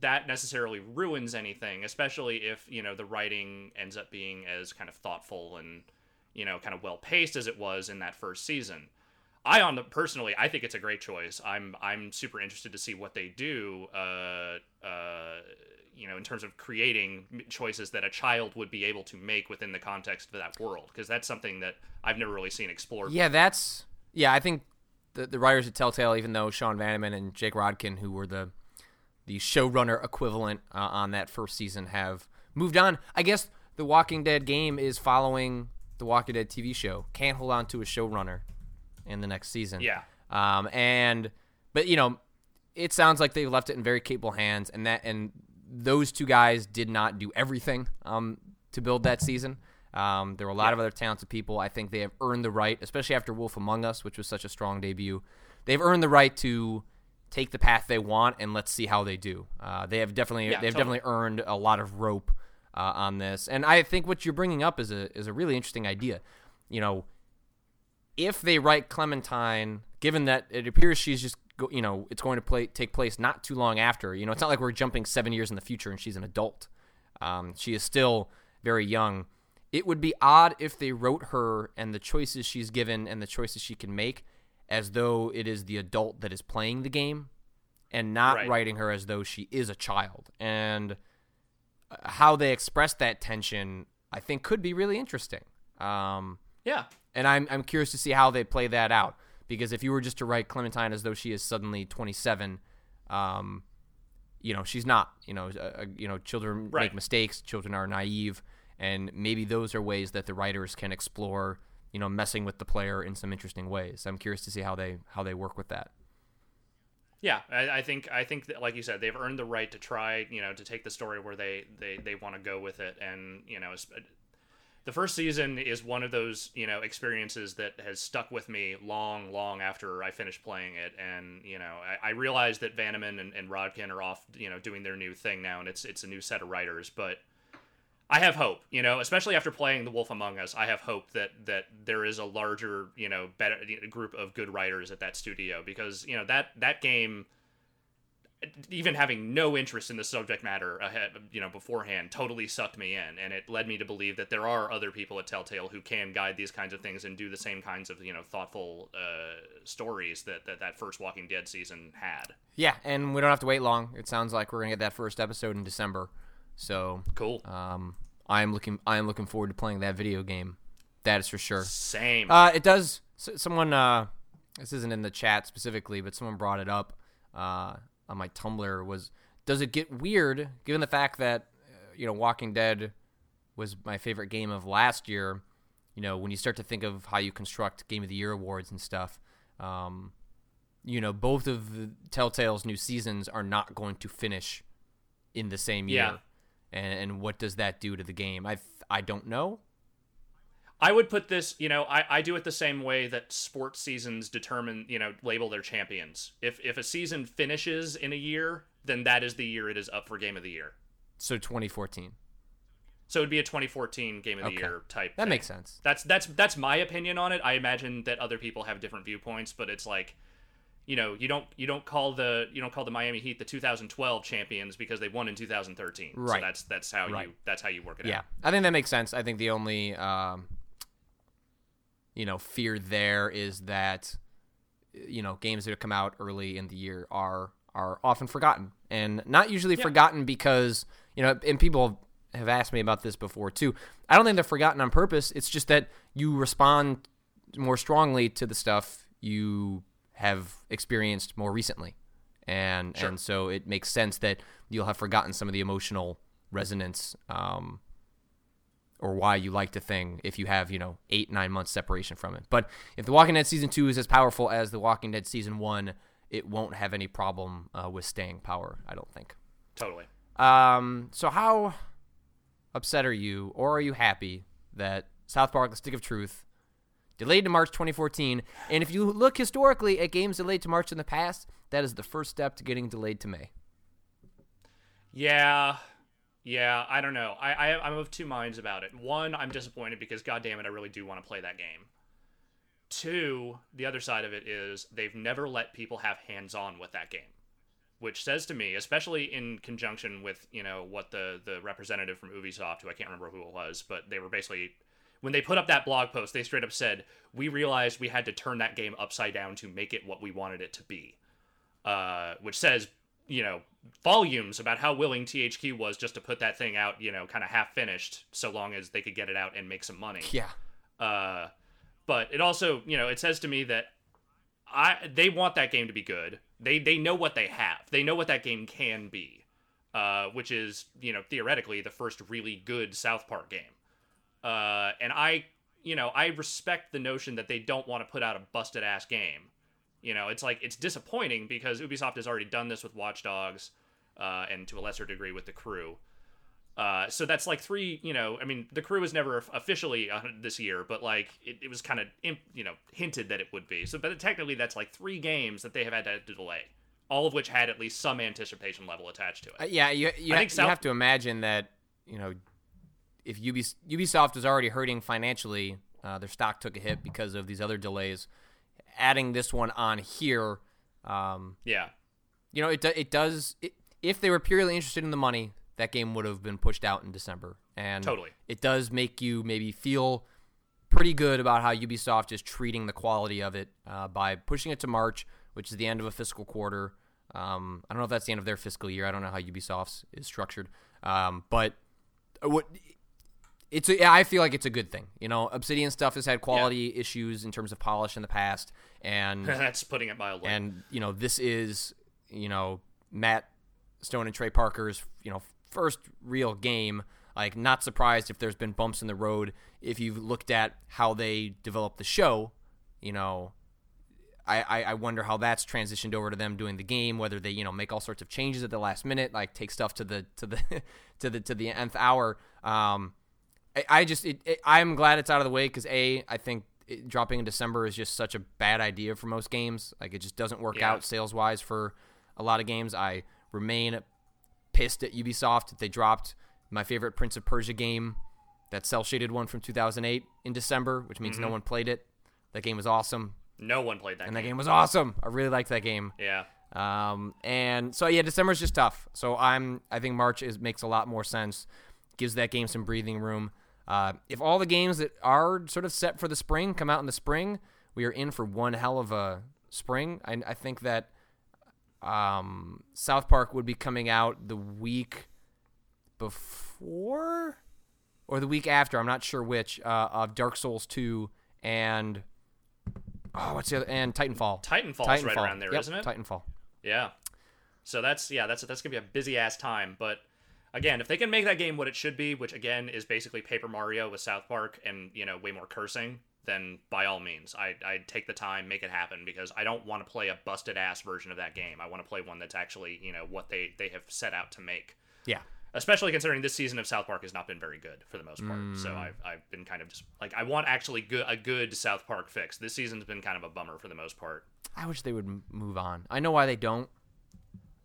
that necessarily ruins anything, especially if you know the writing ends up being as kind of thoughtful and you know kind of well paced as it was in that first season. I on the personally, I think it's a great choice. I'm I'm super interested to see what they do. Uh, uh, you know, in terms of creating choices that a child would be able to make within the context of that world, because that's something that I've never really seen explored. Yeah, that's yeah. I think the the writers at Telltale, even though Sean Vanaman and Jake Rodkin, who were the the showrunner equivalent uh, on that first season, have moved on. I guess the Walking Dead game is following the Walking Dead TV show. Can't hold on to a showrunner in the next season. Yeah. Um, and but you know, it sounds like they left it in very capable hands, and that and those two guys did not do everything um, to build that season. Um, there were a lot of other talented people. I think they have earned the right, especially after Wolf Among Us, which was such a strong debut. They've earned the right to take the path they want, and let's see how they do. Uh, they have definitely Yeah, they've totally. definitely earned a lot of rope uh, on this, and I think what you're bringing up is a is a really interesting idea. You know, if they write Clementine, given that it appears she's just go, you know it's going to play take place not too long after. You know, it's not like we're jumping seven years in the future and she's an adult. Um, she is still very young. It would be odd if they wrote her and the choices she's given and the choices she can make as though it is the adult that is playing the game and not Right. writing her as though she is a child. And uh, how they express that tension, I think, could be really interesting. Um, Yeah. and I'm I'm curious to see how they play that out because if you were just to write Clementine as though she is suddenly 27, um, you know she's not. You know, uh, uh, you know, children Right. make mistakes. Children are naive, and maybe those are ways that the writers can explore. You know, messing with the player in some interesting ways. I'm curious to see how they how they work with that. Yeah, I, I think I think that, like you said, they've earned the right to try, you know, to take the story where they they, they want to go with it, and you know, the first season is one of those you know experiences that has stuck with me long, long after I finished playing it, and you know, I, I realize that Vanaman and, and Rodkin are off, you know, doing their new thing now, and it's it's a new set of writers, but I have hope, you know, especially after playing The Wolf Among Us. I have hope that that there is a larger, you know, better group of good writers at that studio because you know that that game, even having no interest in the subject matter ahead, you know, beforehand, totally sucked me in, and it led me to believe that there are other people at Telltale who can guide these kinds of things and do the same kinds of you know thoughtful uh, stories that, that that first Walking Dead season had. Yeah, and we don't have to wait long. It sounds like we're gonna get that first episode in December. So Cool. um, I am looking I am looking forward to playing that video game. That is for sure. Same. Uh, it does. Someone, uh, this isn't in the chat specifically, but someone brought it up uh, on my Tumblr. Was does it get weird given the fact that uh, you know Walking Dead was my favorite game of last year? You know, when you start to think of how you construct Game of the Year awards and stuff, um, you know, both of the Telltale's new seasons are not going to finish in the same year. Yeah. And, and what does that do to the game? I I don't know. I would put this, you know, I, I do it the same way that sports seasons determine, you know, label their champions. If if a season finishes in a year, then that is the year it is up for game of the year. So 2014. So it'd be a 2014 game of the Okay. year type. That thing. makes sense. That's that's that's my opinion on it. I imagine that other people have different viewpoints, but it's like, you know, you don't you don't call the you don't call the Miami Heat the 2012 champions because they won in 2013. So Right. that's that's how Right. you that's how you work it Yeah, out. I think that makes sense. I think the only, um, you know, fear there is that, you know, games that come out early in the year are are often forgotten, and not usually Yeah. forgotten because you know, and people have asked me about this before too. I don't think they're forgotten on purpose. It's just that you respond more strongly to the stuff you have experienced more recently, and Sure. and so it makes sense that you'll have forgotten some of the emotional resonance um, or why you liked a thing if you have you know eight nine months separation from it. But if The Walking Dead season two is as powerful as The Walking Dead season one, it won't have any problem uh, with staying power. I don't think. Totally. Um, so how upset are you, or are you happy that South Park: The Stick of Truth delayed to March 2014? And if you look historically at games delayed to March in the past, that is the first step to getting delayed to May. Yeah, yeah. I don't know. I, I I'm of two minds about it. One, I'm disappointed because God damn it, I really do want to play that game. Two, the other side of it is they've never let people have hands on with that game, which says to me, especially in conjunction with you know what the the representative from Ubisoft, who I can't remember who it was, but they were basically when they put up that blog post, they straight up said we realized we had to turn that game upside down to make it what we wanted it to be uh, which says you know, volumes about how willing THQ was just to put that thing out, you know, kind of half finished, so long as they could get it out and make some money. Yeah. Uh, but it also, you know, it says to me that I they want that game to be good. They they know what they have. They know what that game can be, uh, which is you know theoretically the first really good South Park game. Uh, and I you know I respect the notion that they don't want to put out a busted ass game. You know, it's like it's disappointing because Ubisoft has already done this with Watch Dogs, uh, and to a lesser degree with the Crew. Uh, so that's like three, you know, I mean, the crew was never officially uh, this year, but like it, it was kind of, you know, hinted that it would be. So, but technically, that's like three games that they have had to, to delay, all of which had at least some anticipation level attached to it. Uh, yeah, you you, ha- South- you have to imagine that you know if Ubis- Ubisoft is already hurting financially, uh, their stock took a hit because of these other delays. Adding this one on here, um, yeah, you know, it do- it does. It, if they were purely interested in the money, that game would have been pushed out in December. And totally. it does make you maybe feel pretty good about how Ubisoft is treating the quality of it uh, by pushing it to March, which is the end of a fiscal quarter. Um, I don't know if that's the end of their fiscal year. I don't know how Ubisoft's is structured, um, but what it's a, I feel like it's a good thing. You know, Obsidian stuff has had quality yeah. issues in terms of polish in the past, and <laughs> that's putting it mildly. And you know, this is you know Matt Stone and Trey Parker's you know first real game. Like, not surprised if there's been bumps in the road. If you've looked at how they developed the show, you know, I, I, I wonder how that's transitioned over to them doing the game. Whether they you know make all sorts of changes at the last minute, like take stuff to the to the <laughs> to the to the nth hour. Um, I, I just it, it, I'm glad it's out of the way because a I think it, dropping in December is just such a bad idea for most games. Like it just doesn't work yeah. out sales wise for a lot of games. I remain pissed at Ubisoft that they dropped my favorite Prince of Persia game, that cel shaded one from 2008 in December, which means mm-hmm. no one played it. That game was awesome. No one played that. And game. that game was awesome. I really liked that game. Yeah. Um, and so yeah, December's just tough. So I'm I think March is makes a lot more sense. Gives that game some breathing room. Uh, if all the games that are sort of set for the spring come out in the spring, we are in for one hell of a spring. I, I think that um, South Park would be coming out the week before or the week after. I'm not sure which uh, of Dark Souls 2 and oh, what's the other and Titanfall. Titanfall's Titanfall. right around there, yep, not it? Titanfall. Yeah. So that's yeah, that's that's gonna be a busy ass time. But again, if they can make that game what it should be, which again is basically Paper Mario with South Park and you know way more cursing, then by all means, I I take the time, make it happen because I don't want to play a busted ass version of that game. I want to play one that's actually you know what they they have set out to make. Yeah. Especially considering this season of South Park has not been very good for the most part, mm. so I've, I've been kind of just like I want actually good a good South Park fix. This season's been kind of a bummer for the most part. I wish they would move on. I know why they don't.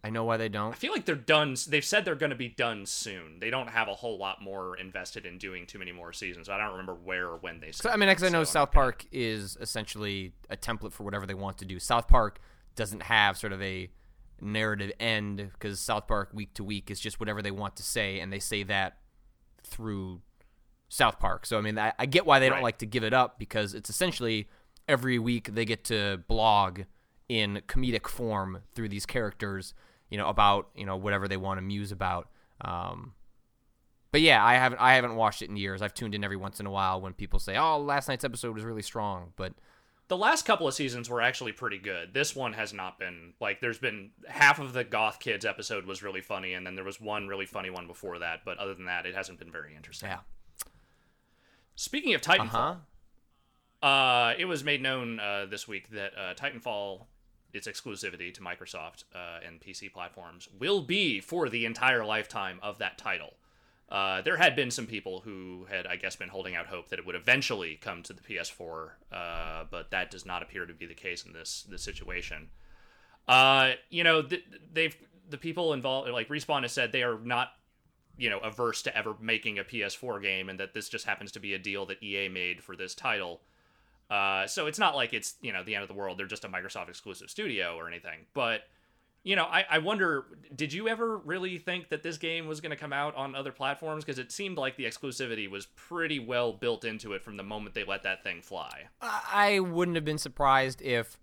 I know why they don't. I feel like they're done. They've said they're going to be done soon. They don't have a whole lot more invested in doing too many more seasons. I don't remember where or when they. Said I mean, because I know South Park is essentially a template for whatever they want to do. South Park doesn't have sort of a narrative end because South Park week to week is just whatever they want to say, and they say that through South Park. So I mean, I, I get why they don't like to give it up because it's essentially every week they get to blog in comedic form through these characters you know, about you know whatever they want to muse about. Um, but yeah, I haven't I haven't watched it in years. I've tuned in every once in a while when people say, "Oh, last night's episode was really strong," but the last couple of seasons were actually pretty good. This one has not been like there's been half of the Goth Kids episode was really funny, and then there was one really funny one before that. But other than that, it hasn't been very interesting. Yeah. Speaking of Titanfall, uh-huh. uh, it was made known uh, this week that uh, Titanfall its exclusivity to Microsoft uh, and PC platforms will be for the entire lifetime of that title. Uh, there had been some people who had, I guess, been holding out hope that it would eventually come to the PS4, uh, but that does not appear to be the case in this this situation. Uh, you know, th- they've the people involved, like Respawn, has said they are not, you know, averse to ever making a PS4 game, and that this just happens to be a deal that EA made for this title. Uh, so it's not like it's you know the end of the world. They're just a Microsoft exclusive studio or anything. But you know, I, I wonder, did you ever really think that this game was going to come out on other platforms? Because it seemed like the exclusivity was pretty well built into it from the moment they let that thing fly. I wouldn't have been surprised if,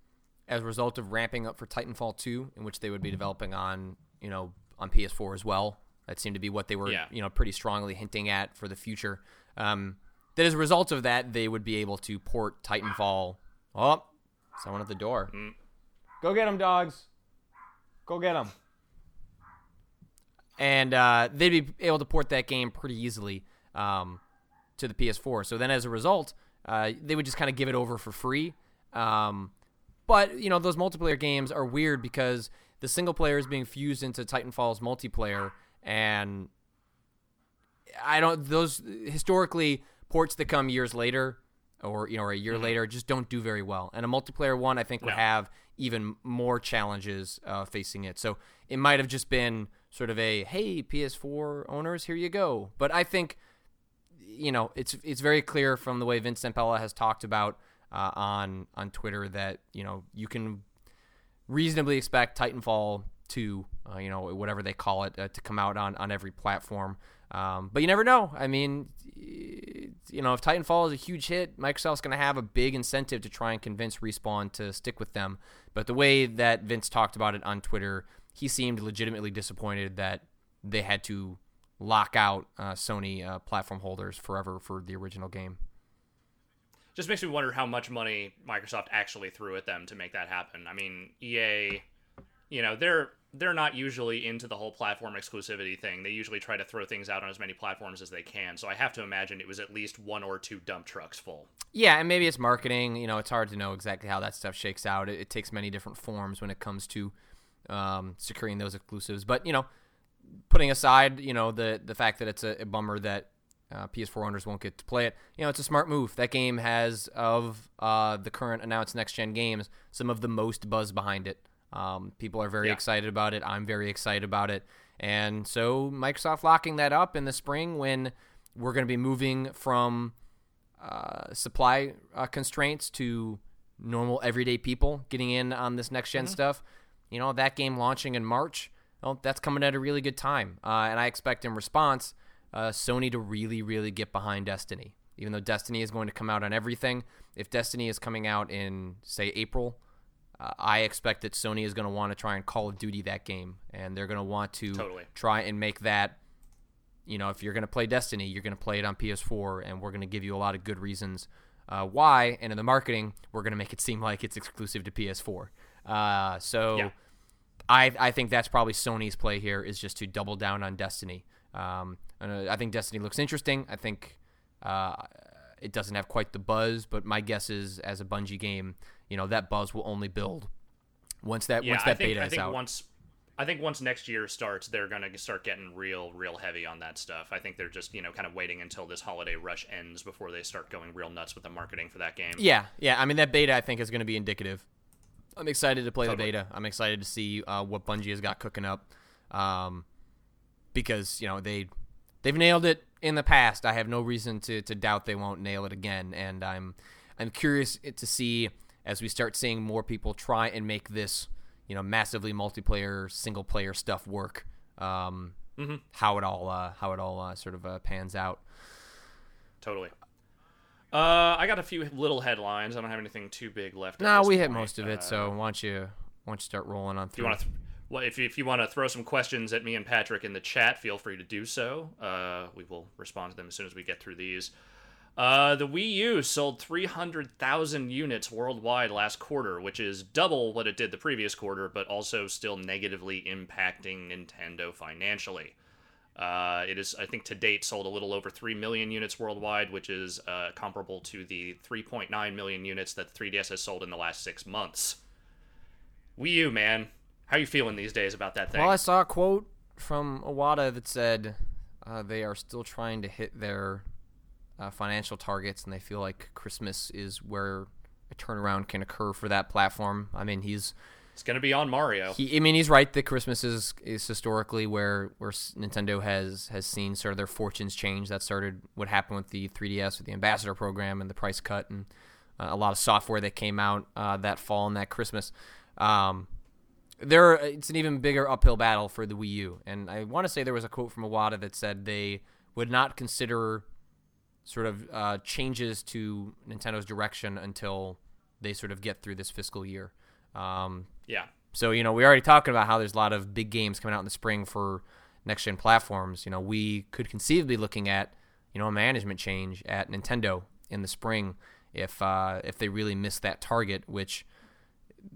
as a result of ramping up for Titanfall 2, in which they would be developing on you know, on PS4 as well. That seemed to be what they were, Yeah. you know, pretty strongly hinting at for the future. Um, that as a result of that, they would be able to port Titanfall. Oh, someone at the door. Mm. Go get them, dogs. Go get them. And uh, they'd be able to port that game pretty easily um, to the PS4. So then, as a result, uh, they would just kind of give it over for free. Um, but you know, those multiplayer games are weird because the single player is being fused into Titanfall's multiplayer, and I don't. Those historically ports that come years later, or you know, or a year later, just don't do very well. And a multiplayer one, I think, would have even more challenges uh, facing it. So it might have just been sort of a hey, PS4 owners, here you go. But I think you know, it's it's very clear from the way Vince Zampella has talked about uh, on on Twitter that you know you can reasonably expect Titanfall to uh, you know whatever they call it uh, to come out on on every platform. Um, but you never know. I mean, you know, if Titanfall is a huge hit, Microsoft's going to have a big incentive to try and convince Respawn to stick with them. But the way that Vince talked about it on Twitter, he seemed legitimately disappointed that they had to lock out uh, Sony uh, platform holders forever for the original game. just makes me wonder how much money Microsoft actually threw at them to make that happen. I mean, EA, you know, they're they're not usually into the whole platform exclusivity thing. They usually try to throw things out on as many platforms as they can. So I have to imagine it was at least one or two dump trucks full. Yeah, and maybe it's marketing. You know, it's hard to know exactly how that stuff shakes out. It, it takes many different forms when it comes to um, securing those exclusives. But you know, putting aside, you know, the the fact that it's a, a bummer that uh, PS4 owners won't get to play it, you know, it's a smart move. That game has of uh, the current announced next gen games some of the most buzz behind it. Um, people are very Yeah. excited about it. I'm very excited about it. And so Microsoft locking that up in the spring when we're going to be moving from uh, supply uh, constraints to normal everyday people getting in on this next Mm-hmm. gen stuff. You know, that game launching in March, well, that's coming at a really good time. Uh, and I expect in response, uh, Sony to really, really get behind Destiny. Even though Destiny is going to come out on everything, if Destiny is coming out in, say, April, uh, I expect that Sony is going to want to try and Call of Duty that game. And they're going to want to Totally. try and make that you know, if you're going to play Destiny, you're going to play it on PS4, and we're going to give you a lot of good reasons uh, why. And in the marketing, we're going to make it seem like it's exclusive to PS4. Uh, so Yeah. I, I think that's probably Sony's play here is just to double down on Destiny. Um, and uh, I think Destiny looks interesting. I think uh, it doesn't have quite the buzz, but my guess is as a Bungie game, you know, that buzz will only build once that Yeah, once that think beta I is think out. once I think once next year starts, they're gonna start getting real, real heavy on that stuff. I think they're just you know kind of waiting until this holiday rush ends before they start going real nuts with the marketing for that game. Yeah, yeah. I mean, that beta I think is going to be indicative. I'm excited to play Totally. the beta. I'm excited to see uh, what Bungie has got cooking up, um, because you know they they've nailed it in the past. I have no reason to, to doubt they won't nail it again, and I'm I'm curious to see as we start seeing more people try and make this you know massively multiplayer single player stuff work. Um, Mhm. How it all uh, how it all uh, sort of uh, pans out. Totally. Uh, I got a few little headlines. I don't have anything too big left. No, this we hit most of it. Uh, So why don't you why don't you start rolling on through? you want to, th- well, if you, if you want to throw some questions at me and Patrick in the chat, feel free to do so. Uh, we will respond to them as soon as we get through these. Uh, the Wii U sold 300,000 units worldwide last quarter, which is double what it did the previous quarter, but also still negatively impacting Nintendo financially. Uh, it is, I think, to date sold a little over 3 million units worldwide, which is uh, comparable to the 3.9 million units that 3DS has sold in the last six months. Wii U, man. How are you feeling these days about that thing? Well, I saw a quote from Iwata that said uh, they are still trying to hit their uh, financial targets, and they feel like Christmas is where a turnaround can occur for that platform. I mean, he's it's going to be on Mario. he. I mean, he's right that Christmas is is historically where where Nintendo has has seen sort of their fortunes change. That started what happened with the 3DS with the Ambassador program and the price cut, and uh, a lot of software that came out uh, that fall and that Christmas. Um, there it's an even bigger uphill battle for the Wii U. And I want to say there was a quote from Iwata that said they would not consider sort of uh, changes to Nintendo's direction until they sort of get through this fiscal year. Um, yeah. So you know, we already talking about how there's a lot of big games coming out in the spring for next gen platforms. You know, we could conceivably looking at you know a management change at Nintendo in the spring if uh, if they really miss that target, which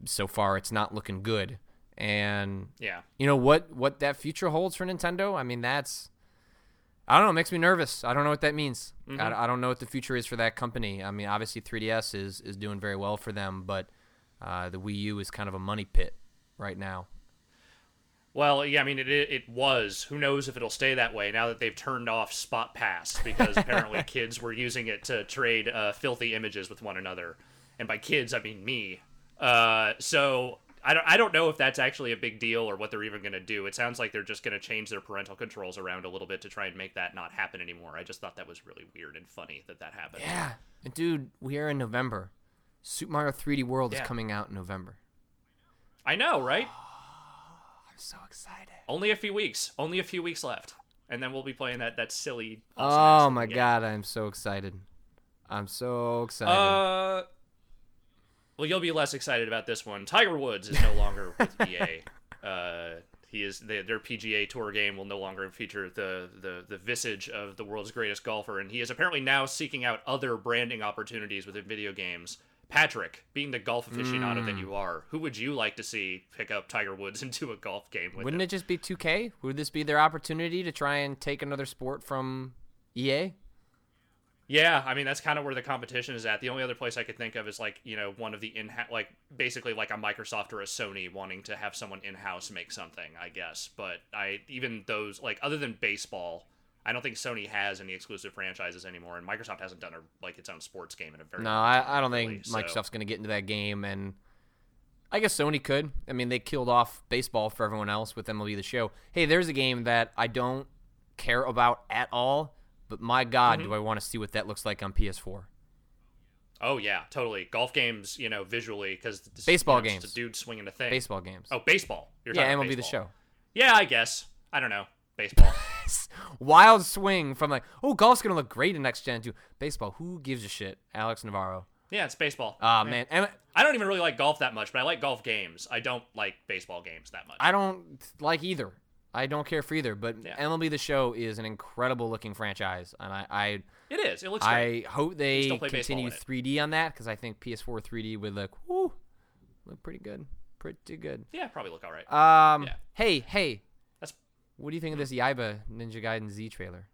so far it's not looking good. And Yeah. you know what what that future holds for Nintendo. I mean, that's I don't know. It makes me nervous. I don't know what that means. I, I don't know what the future is for that company. I mean, obviously 3DS is is doing very well for them, but uh, the Wii U is kind of a money pit right now. Well, yeah, I mean, it, it it was. Who knows if it'll stay that way now that they've turned off Spot Pass because apparently <laughs> kids were using it to trade uh, filthy images with one another, and by kids I mean me. Uh, so I don't I don't know if that's actually a big deal or what they're even going to do. It sounds like they're just going to change their parental controls around a little bit to try and make that not happen anymore. I just thought that was really weird and funny that that happened. Yeah, and dude, we are in November. Super Mario 3D World Yeah. is coming out in November. I know, right? <sighs> I'm so excited. Only a few weeks. Only a few weeks left, and then we'll be playing that that silly. awesome Oh my game. god, I'm so excited. I'm so excited. Uh, well, you'll be less excited about this one. Tiger Woods is no longer with <laughs> EA. Uh, he is their, their PGA Tour game will no longer feature the, the the visage of the world's greatest golfer, and he is apparently now seeking out other branding opportunities within video games. Patrick, being the golf aficionado that you are, who would you like to see pick up Tiger Woods <laughs> into a golf game with Wouldn't him? it just be 2K? Would this be their opportunity to try and take another sport from EA? Yeah, I mean that's kind of where the competition is at. The only other place I could think of is like you know one of the in like basically like a Microsoft or a Sony wanting to have someone in house make something, I guess. But I even those like other than baseball, I don't think Sony has any exclusive franchises anymore, and Microsoft hasn't done a, like its own sports game in a very No, long I, I don't really, think so- Microsoft's going to get into that game, and I guess Sony could. I mean, they killed off baseball for everyone else with MLB The Show. Hey, there's a game that I don't care about at all, but my God, Mm-hmm. do I want to see what that looks like on PS4? Oh yeah, totally. Golf games, you know, visually because Baseball you know, games. a dude swinging a thing. Baseball games. Oh, baseball. You're yeah, MLB The. Show. Yeah, I guess. I don't know. Baseball. <laughs> Wild swing from like, oh, golf's going to look great in next gen too. baseball. Who gives a shit? Alex Navarro. yeah, it's baseball. Ah, man. And I don't even really like golf that much, but I like golf games. I don't like baseball games that much. I don't like either. I don't care for either, but Yeah. MLB The Show is an incredible looking franchise, and I, I it is. It looks great. I hope they still play baseball continue 3D on that because I think PS4 3D would look whoo, look pretty good, pretty good. Yeah, probably look all right. Um, Yeah. hey, hey, That's. what do you think of this Yaiba Ninja Gaiden Z trailer?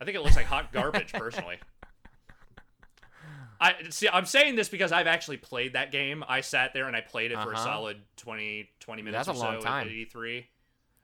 I think it looks like hot garbage, personally. I see. I'm saying this because I've actually played that game. I sat there and I played it for a Uh-huh. solid 20, 20 minutes That's or a long so time. at E3.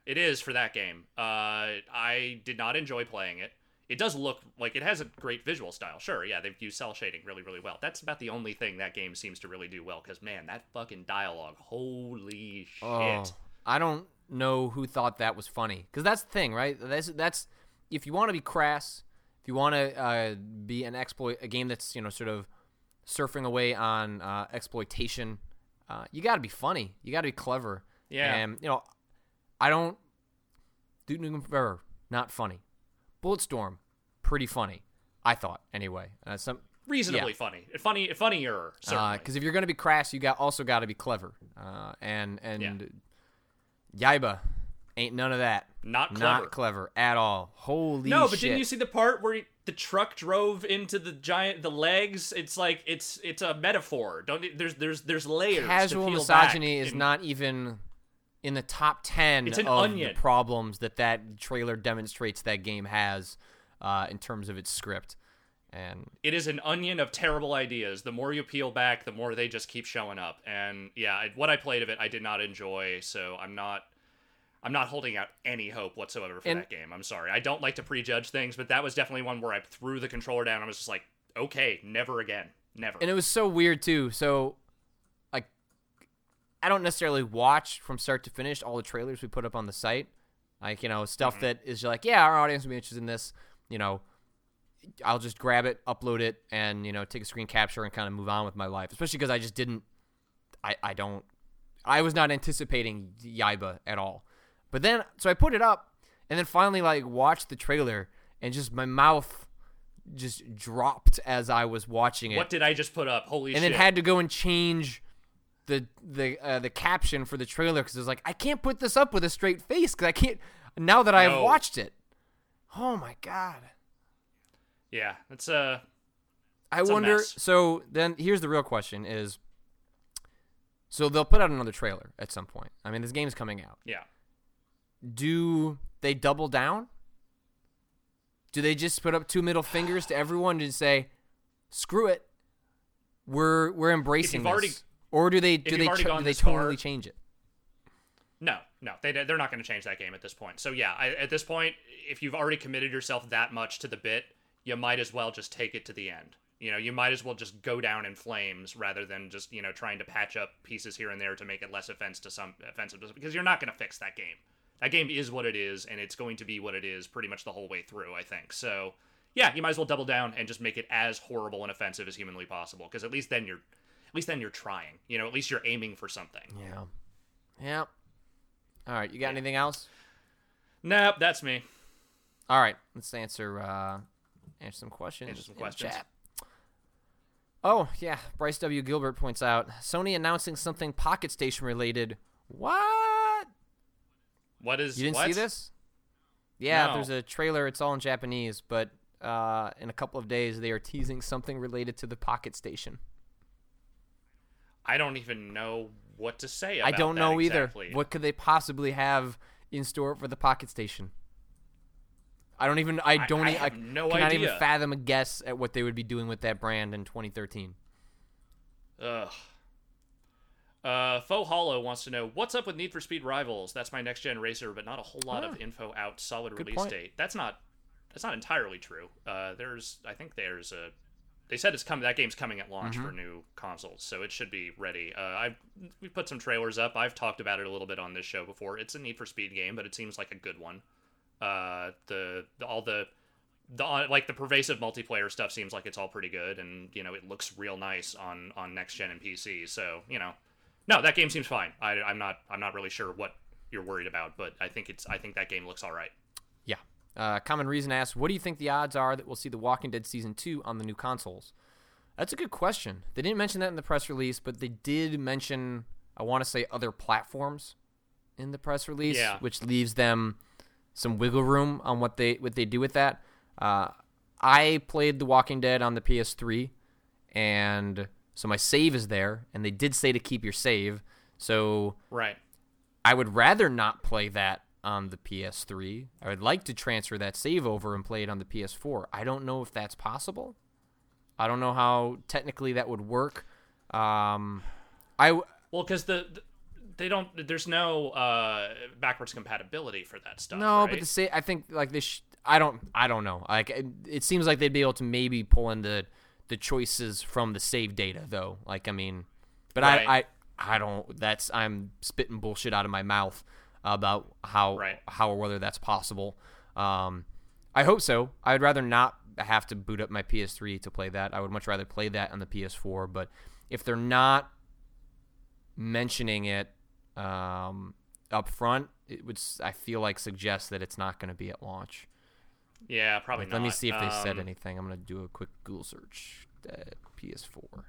It is for that game. Uh, I did not enjoy playing it. It does look like it has a great visual style. Sure, yeah, they've used cel shading really, really well. That's about the only thing that game seems to really do well. Because man, that fucking dialogue, holy shit! Oh, I don't know who thought that was funny because that's the thing, right? That's that's if you want to be crass, if you want to uh, be an exploit, a game that's you know sort of surfing away on uh, exploitation, uh, you got to be funny. You got to be clever. Yeah. And you know, I don't. Duke Nukem Forever, not funny. Bulletstorm, pretty funny. I thought anyway. Uh, some Reasonably funny, funny, funnier. Because if you're gonna be crass, you got also got to be clever. Uh, and and Yaiba ain't none of that. Not clever. Not clever at all. Holy No, but shit. didn't you see the part where he, the truck drove into the giant the legs? It's like it's it's a metaphor. Don't there's there's there's layers. to Casual misogyny is and- not even in the top ten It's an of onion. the problems that that trailer demonstrates that game has uh, in terms of its script. And It is an onion of terrible ideas. The more you peel back, the more they just keep showing up. And yeah, I, what I played of it, I did not enjoy. So I'm not. I'm not holding out any hope whatsoever for And- that game. I'm sorry. I don't like to prejudge things, but that was definitely one where I threw the controller down. I was just like, okay, never again, never. and it was so weird too. So, I don't necessarily watch from start to finish all the trailers we put up on the site. Like, you know, stuff Mm-hmm. that is like, yeah, our audience would be interested in this. You know, I'll just grab it, upload it, and you know, take a screen capture and kind of move on with my life. Especially because I just didn't. I I don't. I was not anticipating Yaiba at all. But then, so I put it up, and then finally, like, watched the trailer, and just my mouth just dropped as I was watching it what did I just put up? Holy and shit! then had to go and change the the uh, the caption for the trailer because it's like I can't put this up with a straight face because I can't now that I've No. watched it. Oh my god. Yeah, it's uh I It's a wonder. mess. So then, here's the real question: Is so they'll put out another trailer at some point. I mean, this game's coming out. yeah. Do they double down? Do they just put up two middle fingers to everyone and say, "Screw it, we're we're embracing you've this," already- or do they do they ch- do they far- totally change it? No, no, they they're not going to change that game at this point. So yeah, I, at this point, if you've already committed yourself that much to the bit, you might as well just take it to the end. You know, you might as well just go down in flames rather than just you know trying to patch up pieces here and there to make it less offense to some offensive because you're not going to fix that game. That game is what it is, and it's going to be what it is pretty much the whole way through. I think so. Yeah, you might as well double down and just make it as horrible and offensive as humanly possible because at least then you're at least then you're trying. You know, at least you're aiming for something. Yeah, yeah. All right, you got anything else? Nope, that's me. All right, let's answer uh, answer some questions. Answer some questions. chat. Oh yeah, Bryce W. Gilbert points out Sony announcing something Pocket Station related. What? What is You didn't what? see this? Yeah, No. there's a trailer. It's all in Japanese, but uh, in a couple of days they are teasing something related to the Pocket Station. I don't even know what to say. I don't know exactly. either. What could they possibly have in store for the Pocket Station? I don't even. I don't. I have no cannot even fathom a guess at what they would be doing with that brand in 2013. Ugh. Uh, Faux Hollow wants to know what's up with Need for Speed Rivals. That's my next gen racer, but not a whole lot of Ah. info out. Solid release point. date. That's not. That's not entirely true. Uh, there's. I think there's a. They said it's coming. That game's coming at launch Mm-hmm. for new consoles, so it should be ready. Uh, I we put some trailers up. I've talked about it a little bit on this show before. It's a Need for Speed game, but it seems like a good one. Uh, the, the all the the like the pervasive multiplayer stuff seems like it's all pretty good, and you know it looks real nice on on next gen and PC. So you know, no, that game seems fine. I, I'm not I'm not really sure what you're worried about, but I think it's I think that game looks all right. Uh, Common Reason asks, "What do you think the odds are that we'll see The Walking Dead season two on the new consoles?" That's a good question. They didn't mention that in the press release, but they did mention, I want to say, other platforms in the press release, Yeah. which leaves them some wiggle room on what they what they do with that. Uh, I played The Walking Dead on the PS3, and so my save is there, and they did say to keep your save. So Right. I would rather not play that on the PS3. I would like to transfer that save over and play it on the PS4. I don't know if that's possible. I don't know how technically that would work. Um, I w- Well, because the, the they don't there's no uh backwards compatibility for that stuff. no, right? but the sa- I think like this. Sh- I don't. I don't know. Like it, it seems like they'd be able to maybe pull in the the choices from the save data though. Like I mean, but Right. I, I I don't. That's I'm spitting bullshit out of my mouth about how Right. how or whether that's possible. Um, I hope so. I'd rather not have to boot up my PS3 to play that. I would much rather play that on the PS4. But if they're not mentioning it um, up front, it would I feel like suggest that it's not going to be at launch. yeah, probably Like, not. let me see if they said Um, anything. I'm going to do a quick Google search. Uh, PS4.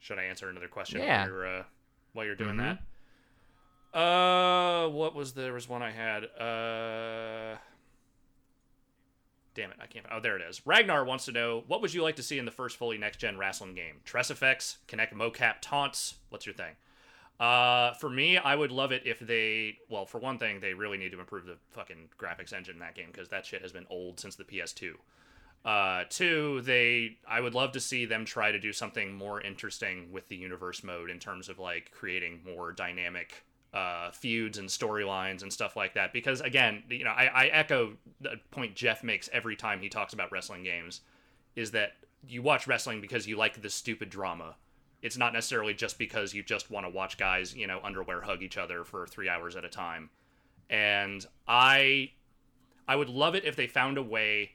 Should I answer another question Yeah. while you're uh, while you're doing Mhm. that? Uh, what was there was one I had. Uh, damn it, I can't. Oh, there it is. Ragnar wants to know what would you like to see in the first fully next gen wrestling game? Tress effects, Kinect mocap taunts. What's your thing? Uh, for me, I would love it if they. Well, for one thing, they really need to improve the fucking graphics engine in that game because that shit has been old since the PS2. Uh, two, they I would love to see them try to do something more interesting with the universe mode in terms of like creating more dynamic uh, feuds and storylines and stuff like that. Because again, you know, I, I echo the point Jeff makes every time he talks about wrestling games, is that you watch wrestling because you like the stupid drama. It's not necessarily just because you just want to watch guys, you know, underwear hug each other for three hours at a time. And I I would love it if they found a way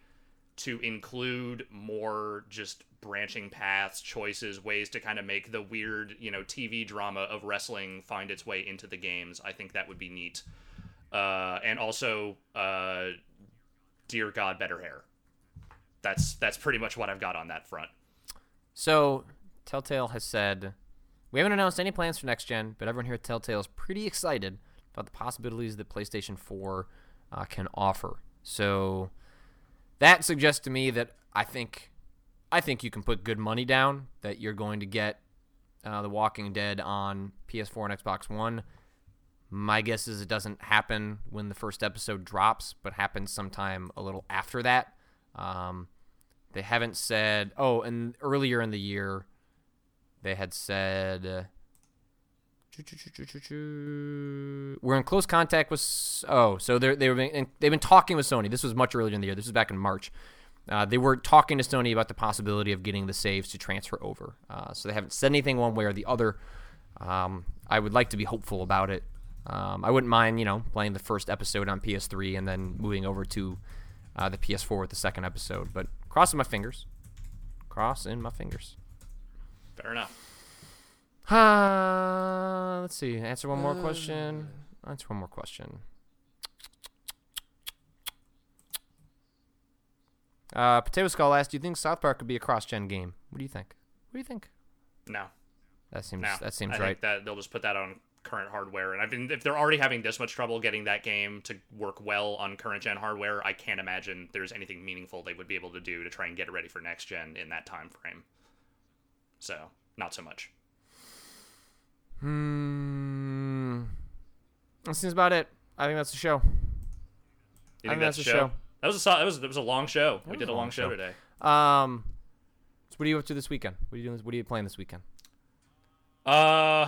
to include more just branching paths, choices, ways to kind of make the weird, you know, TV drama of wrestling find its way into the games. I think that would be neat. Uh, and also, uh, dear God, better hair. That's that's pretty much what I've got on that front. So, Telltale has said We haven't announced any plans for next gen, but everyone here at Telltale is pretty excited about the possibilities that PlayStation 4 uh, can offer. So that suggests to me that I think I think you can put good money down that you're going to get uh, The Walking Dead on PS4 and Xbox One. My guess is it doesn't happen when the first episode drops, but happens sometime a little after that. Um, they haven't said. Oh, and earlier in the year, they had said. We're in close contact with. Oh, so they were they've been talking with Sony. This was much earlier in the year. This was back in March. Uh, they were talking to Sony about the possibility of getting the saves to transfer over. Uh, so they haven't said anything one way or the other. Um, I would like to be hopeful about it. Um, I wouldn't mind, you know, playing the first episode on PS3 and then moving over to uh, the PS4 with the second episode. But crossing my fingers. Crossing my fingers. Fair enough. Uh, let's see. Answer one more question. Answer one more question. Uh, Potato Skull asked, "Do you think South Park could be a cross-gen game? What do you think? What do you think?" No. That seems no. that seems I right. Think that they'll just put that on current hardware, and I mean, if they're already having this much trouble getting that game to work well on current gen hardware, I can't imagine there's anything meaningful they would be able to do to try and get it ready for next gen in that time frame. So, not so much. Hmm. That seems about it. I think that's the show. You think that's, that's the show? show. That was a that was that was a long show. we did a long long show show. today. Um. So what are you up to this weekend? What are you doing? What are you playing this weekend? Uh,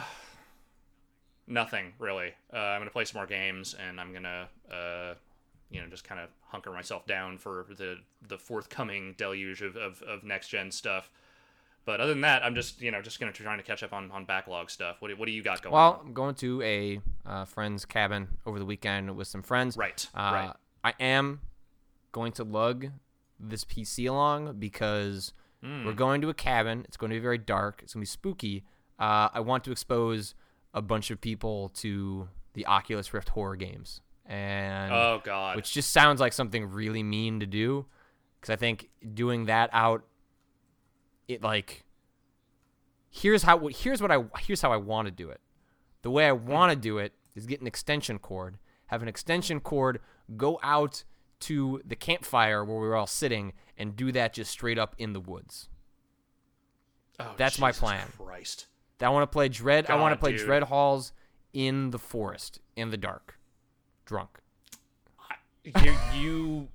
nothing really. Uh, I'm gonna play some more games, and I'm gonna uh, you know, just kind of hunker myself down for the the forthcoming deluge of, of, of next gen stuff. But other than that, I'm just you know just gonna try to catch up on, on backlog stuff. What do, what do you got going? On? Well, on? I'm going to a uh, friend's cabin over the weekend with some friends. right, Uh, right. I am going to lug this PC along because Hmm. we're going to a cabin. It's going to be very dark. It's going to be spooky. Uh, I want to expose a bunch of people to the Oculus Rift horror games, and Oh God. which just sounds like something really mean to do. Because I think doing that out, it like here's how here's what I here's how I want to do it. The way I want to do it is get an extension cord, have an extension cord go out to the campfire where we were all sitting, and do that just straight up in the woods. oh, that's my plan. Christ. I want to play Dread. I want to play dude. Dread Halls in the forest in the dark, drunk. you you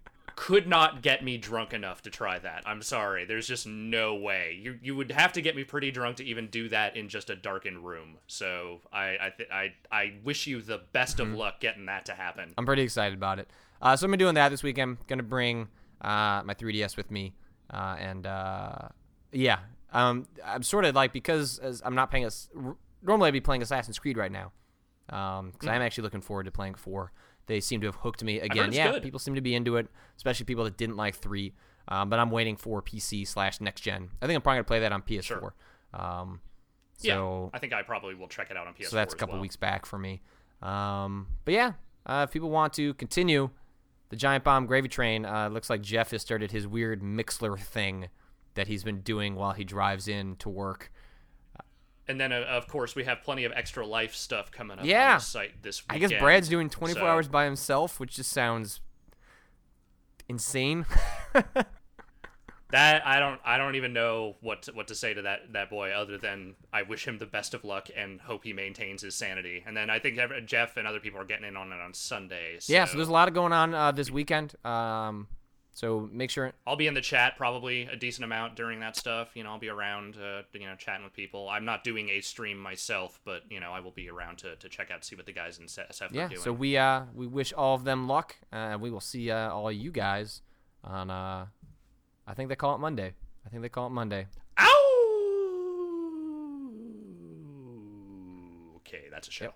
could not get me drunk enough to try that. I'm sorry. There's just no way. You you would have to get me pretty drunk to even do that in just a darkened room. So I I th- I, I wish you the best Mm-hmm. of luck getting that to happen. I'm pretty excited about it. Uh, so I'm going to be doing that this weekend. Gonna bring uh, my 3DS with me, uh, and uh, yeah, um, I'm sort of like because as I'm not playing as normally I'd be playing Assassin's Creed right now, because I'm actually looking forward to playing four. They seem to have hooked me again. Yeah, good. people seem to be into it, especially people that didn't like three. Um, but I'm waiting for PC slash next gen. I think I'm probably gonna play that on PS4. Sure. Um, yeah, so I think I probably will check it out on PS4. so that's a couple well. weeks back for me. Um, but yeah, uh, if people want to continue the Giant Bomb Gravy Train, uh, looks like Jeff has started his weird Mixlr thing that he's been doing while he drives in to work. And then uh, of course we have plenty of extra life stuff coming up Yeah. on the site this I guess Brad's doing 24 so- hours by himself, which just sounds insane. <laughs> That I don't I don't even know what to, what to say to that that boy other than I wish him the best of luck and hope he maintains his sanity. And then I think Jeff and other people are getting in on it on Sunday. So yeah, so there's a lot of going on uh, this weekend. Um, so make sure I'll be in the chat probably a decent amount during that stuff. You know, I'll be around uh, you know chatting with people. I'm not doing a stream myself, but you know I will be around to, to check out see what the guys in SF yeah. are doing. So we uh we wish all of them luck. Uh, we will see uh, all you guys on uh, I think they call it Monday. I think they call it Monday. Ow! Okay, that's a show. Yep.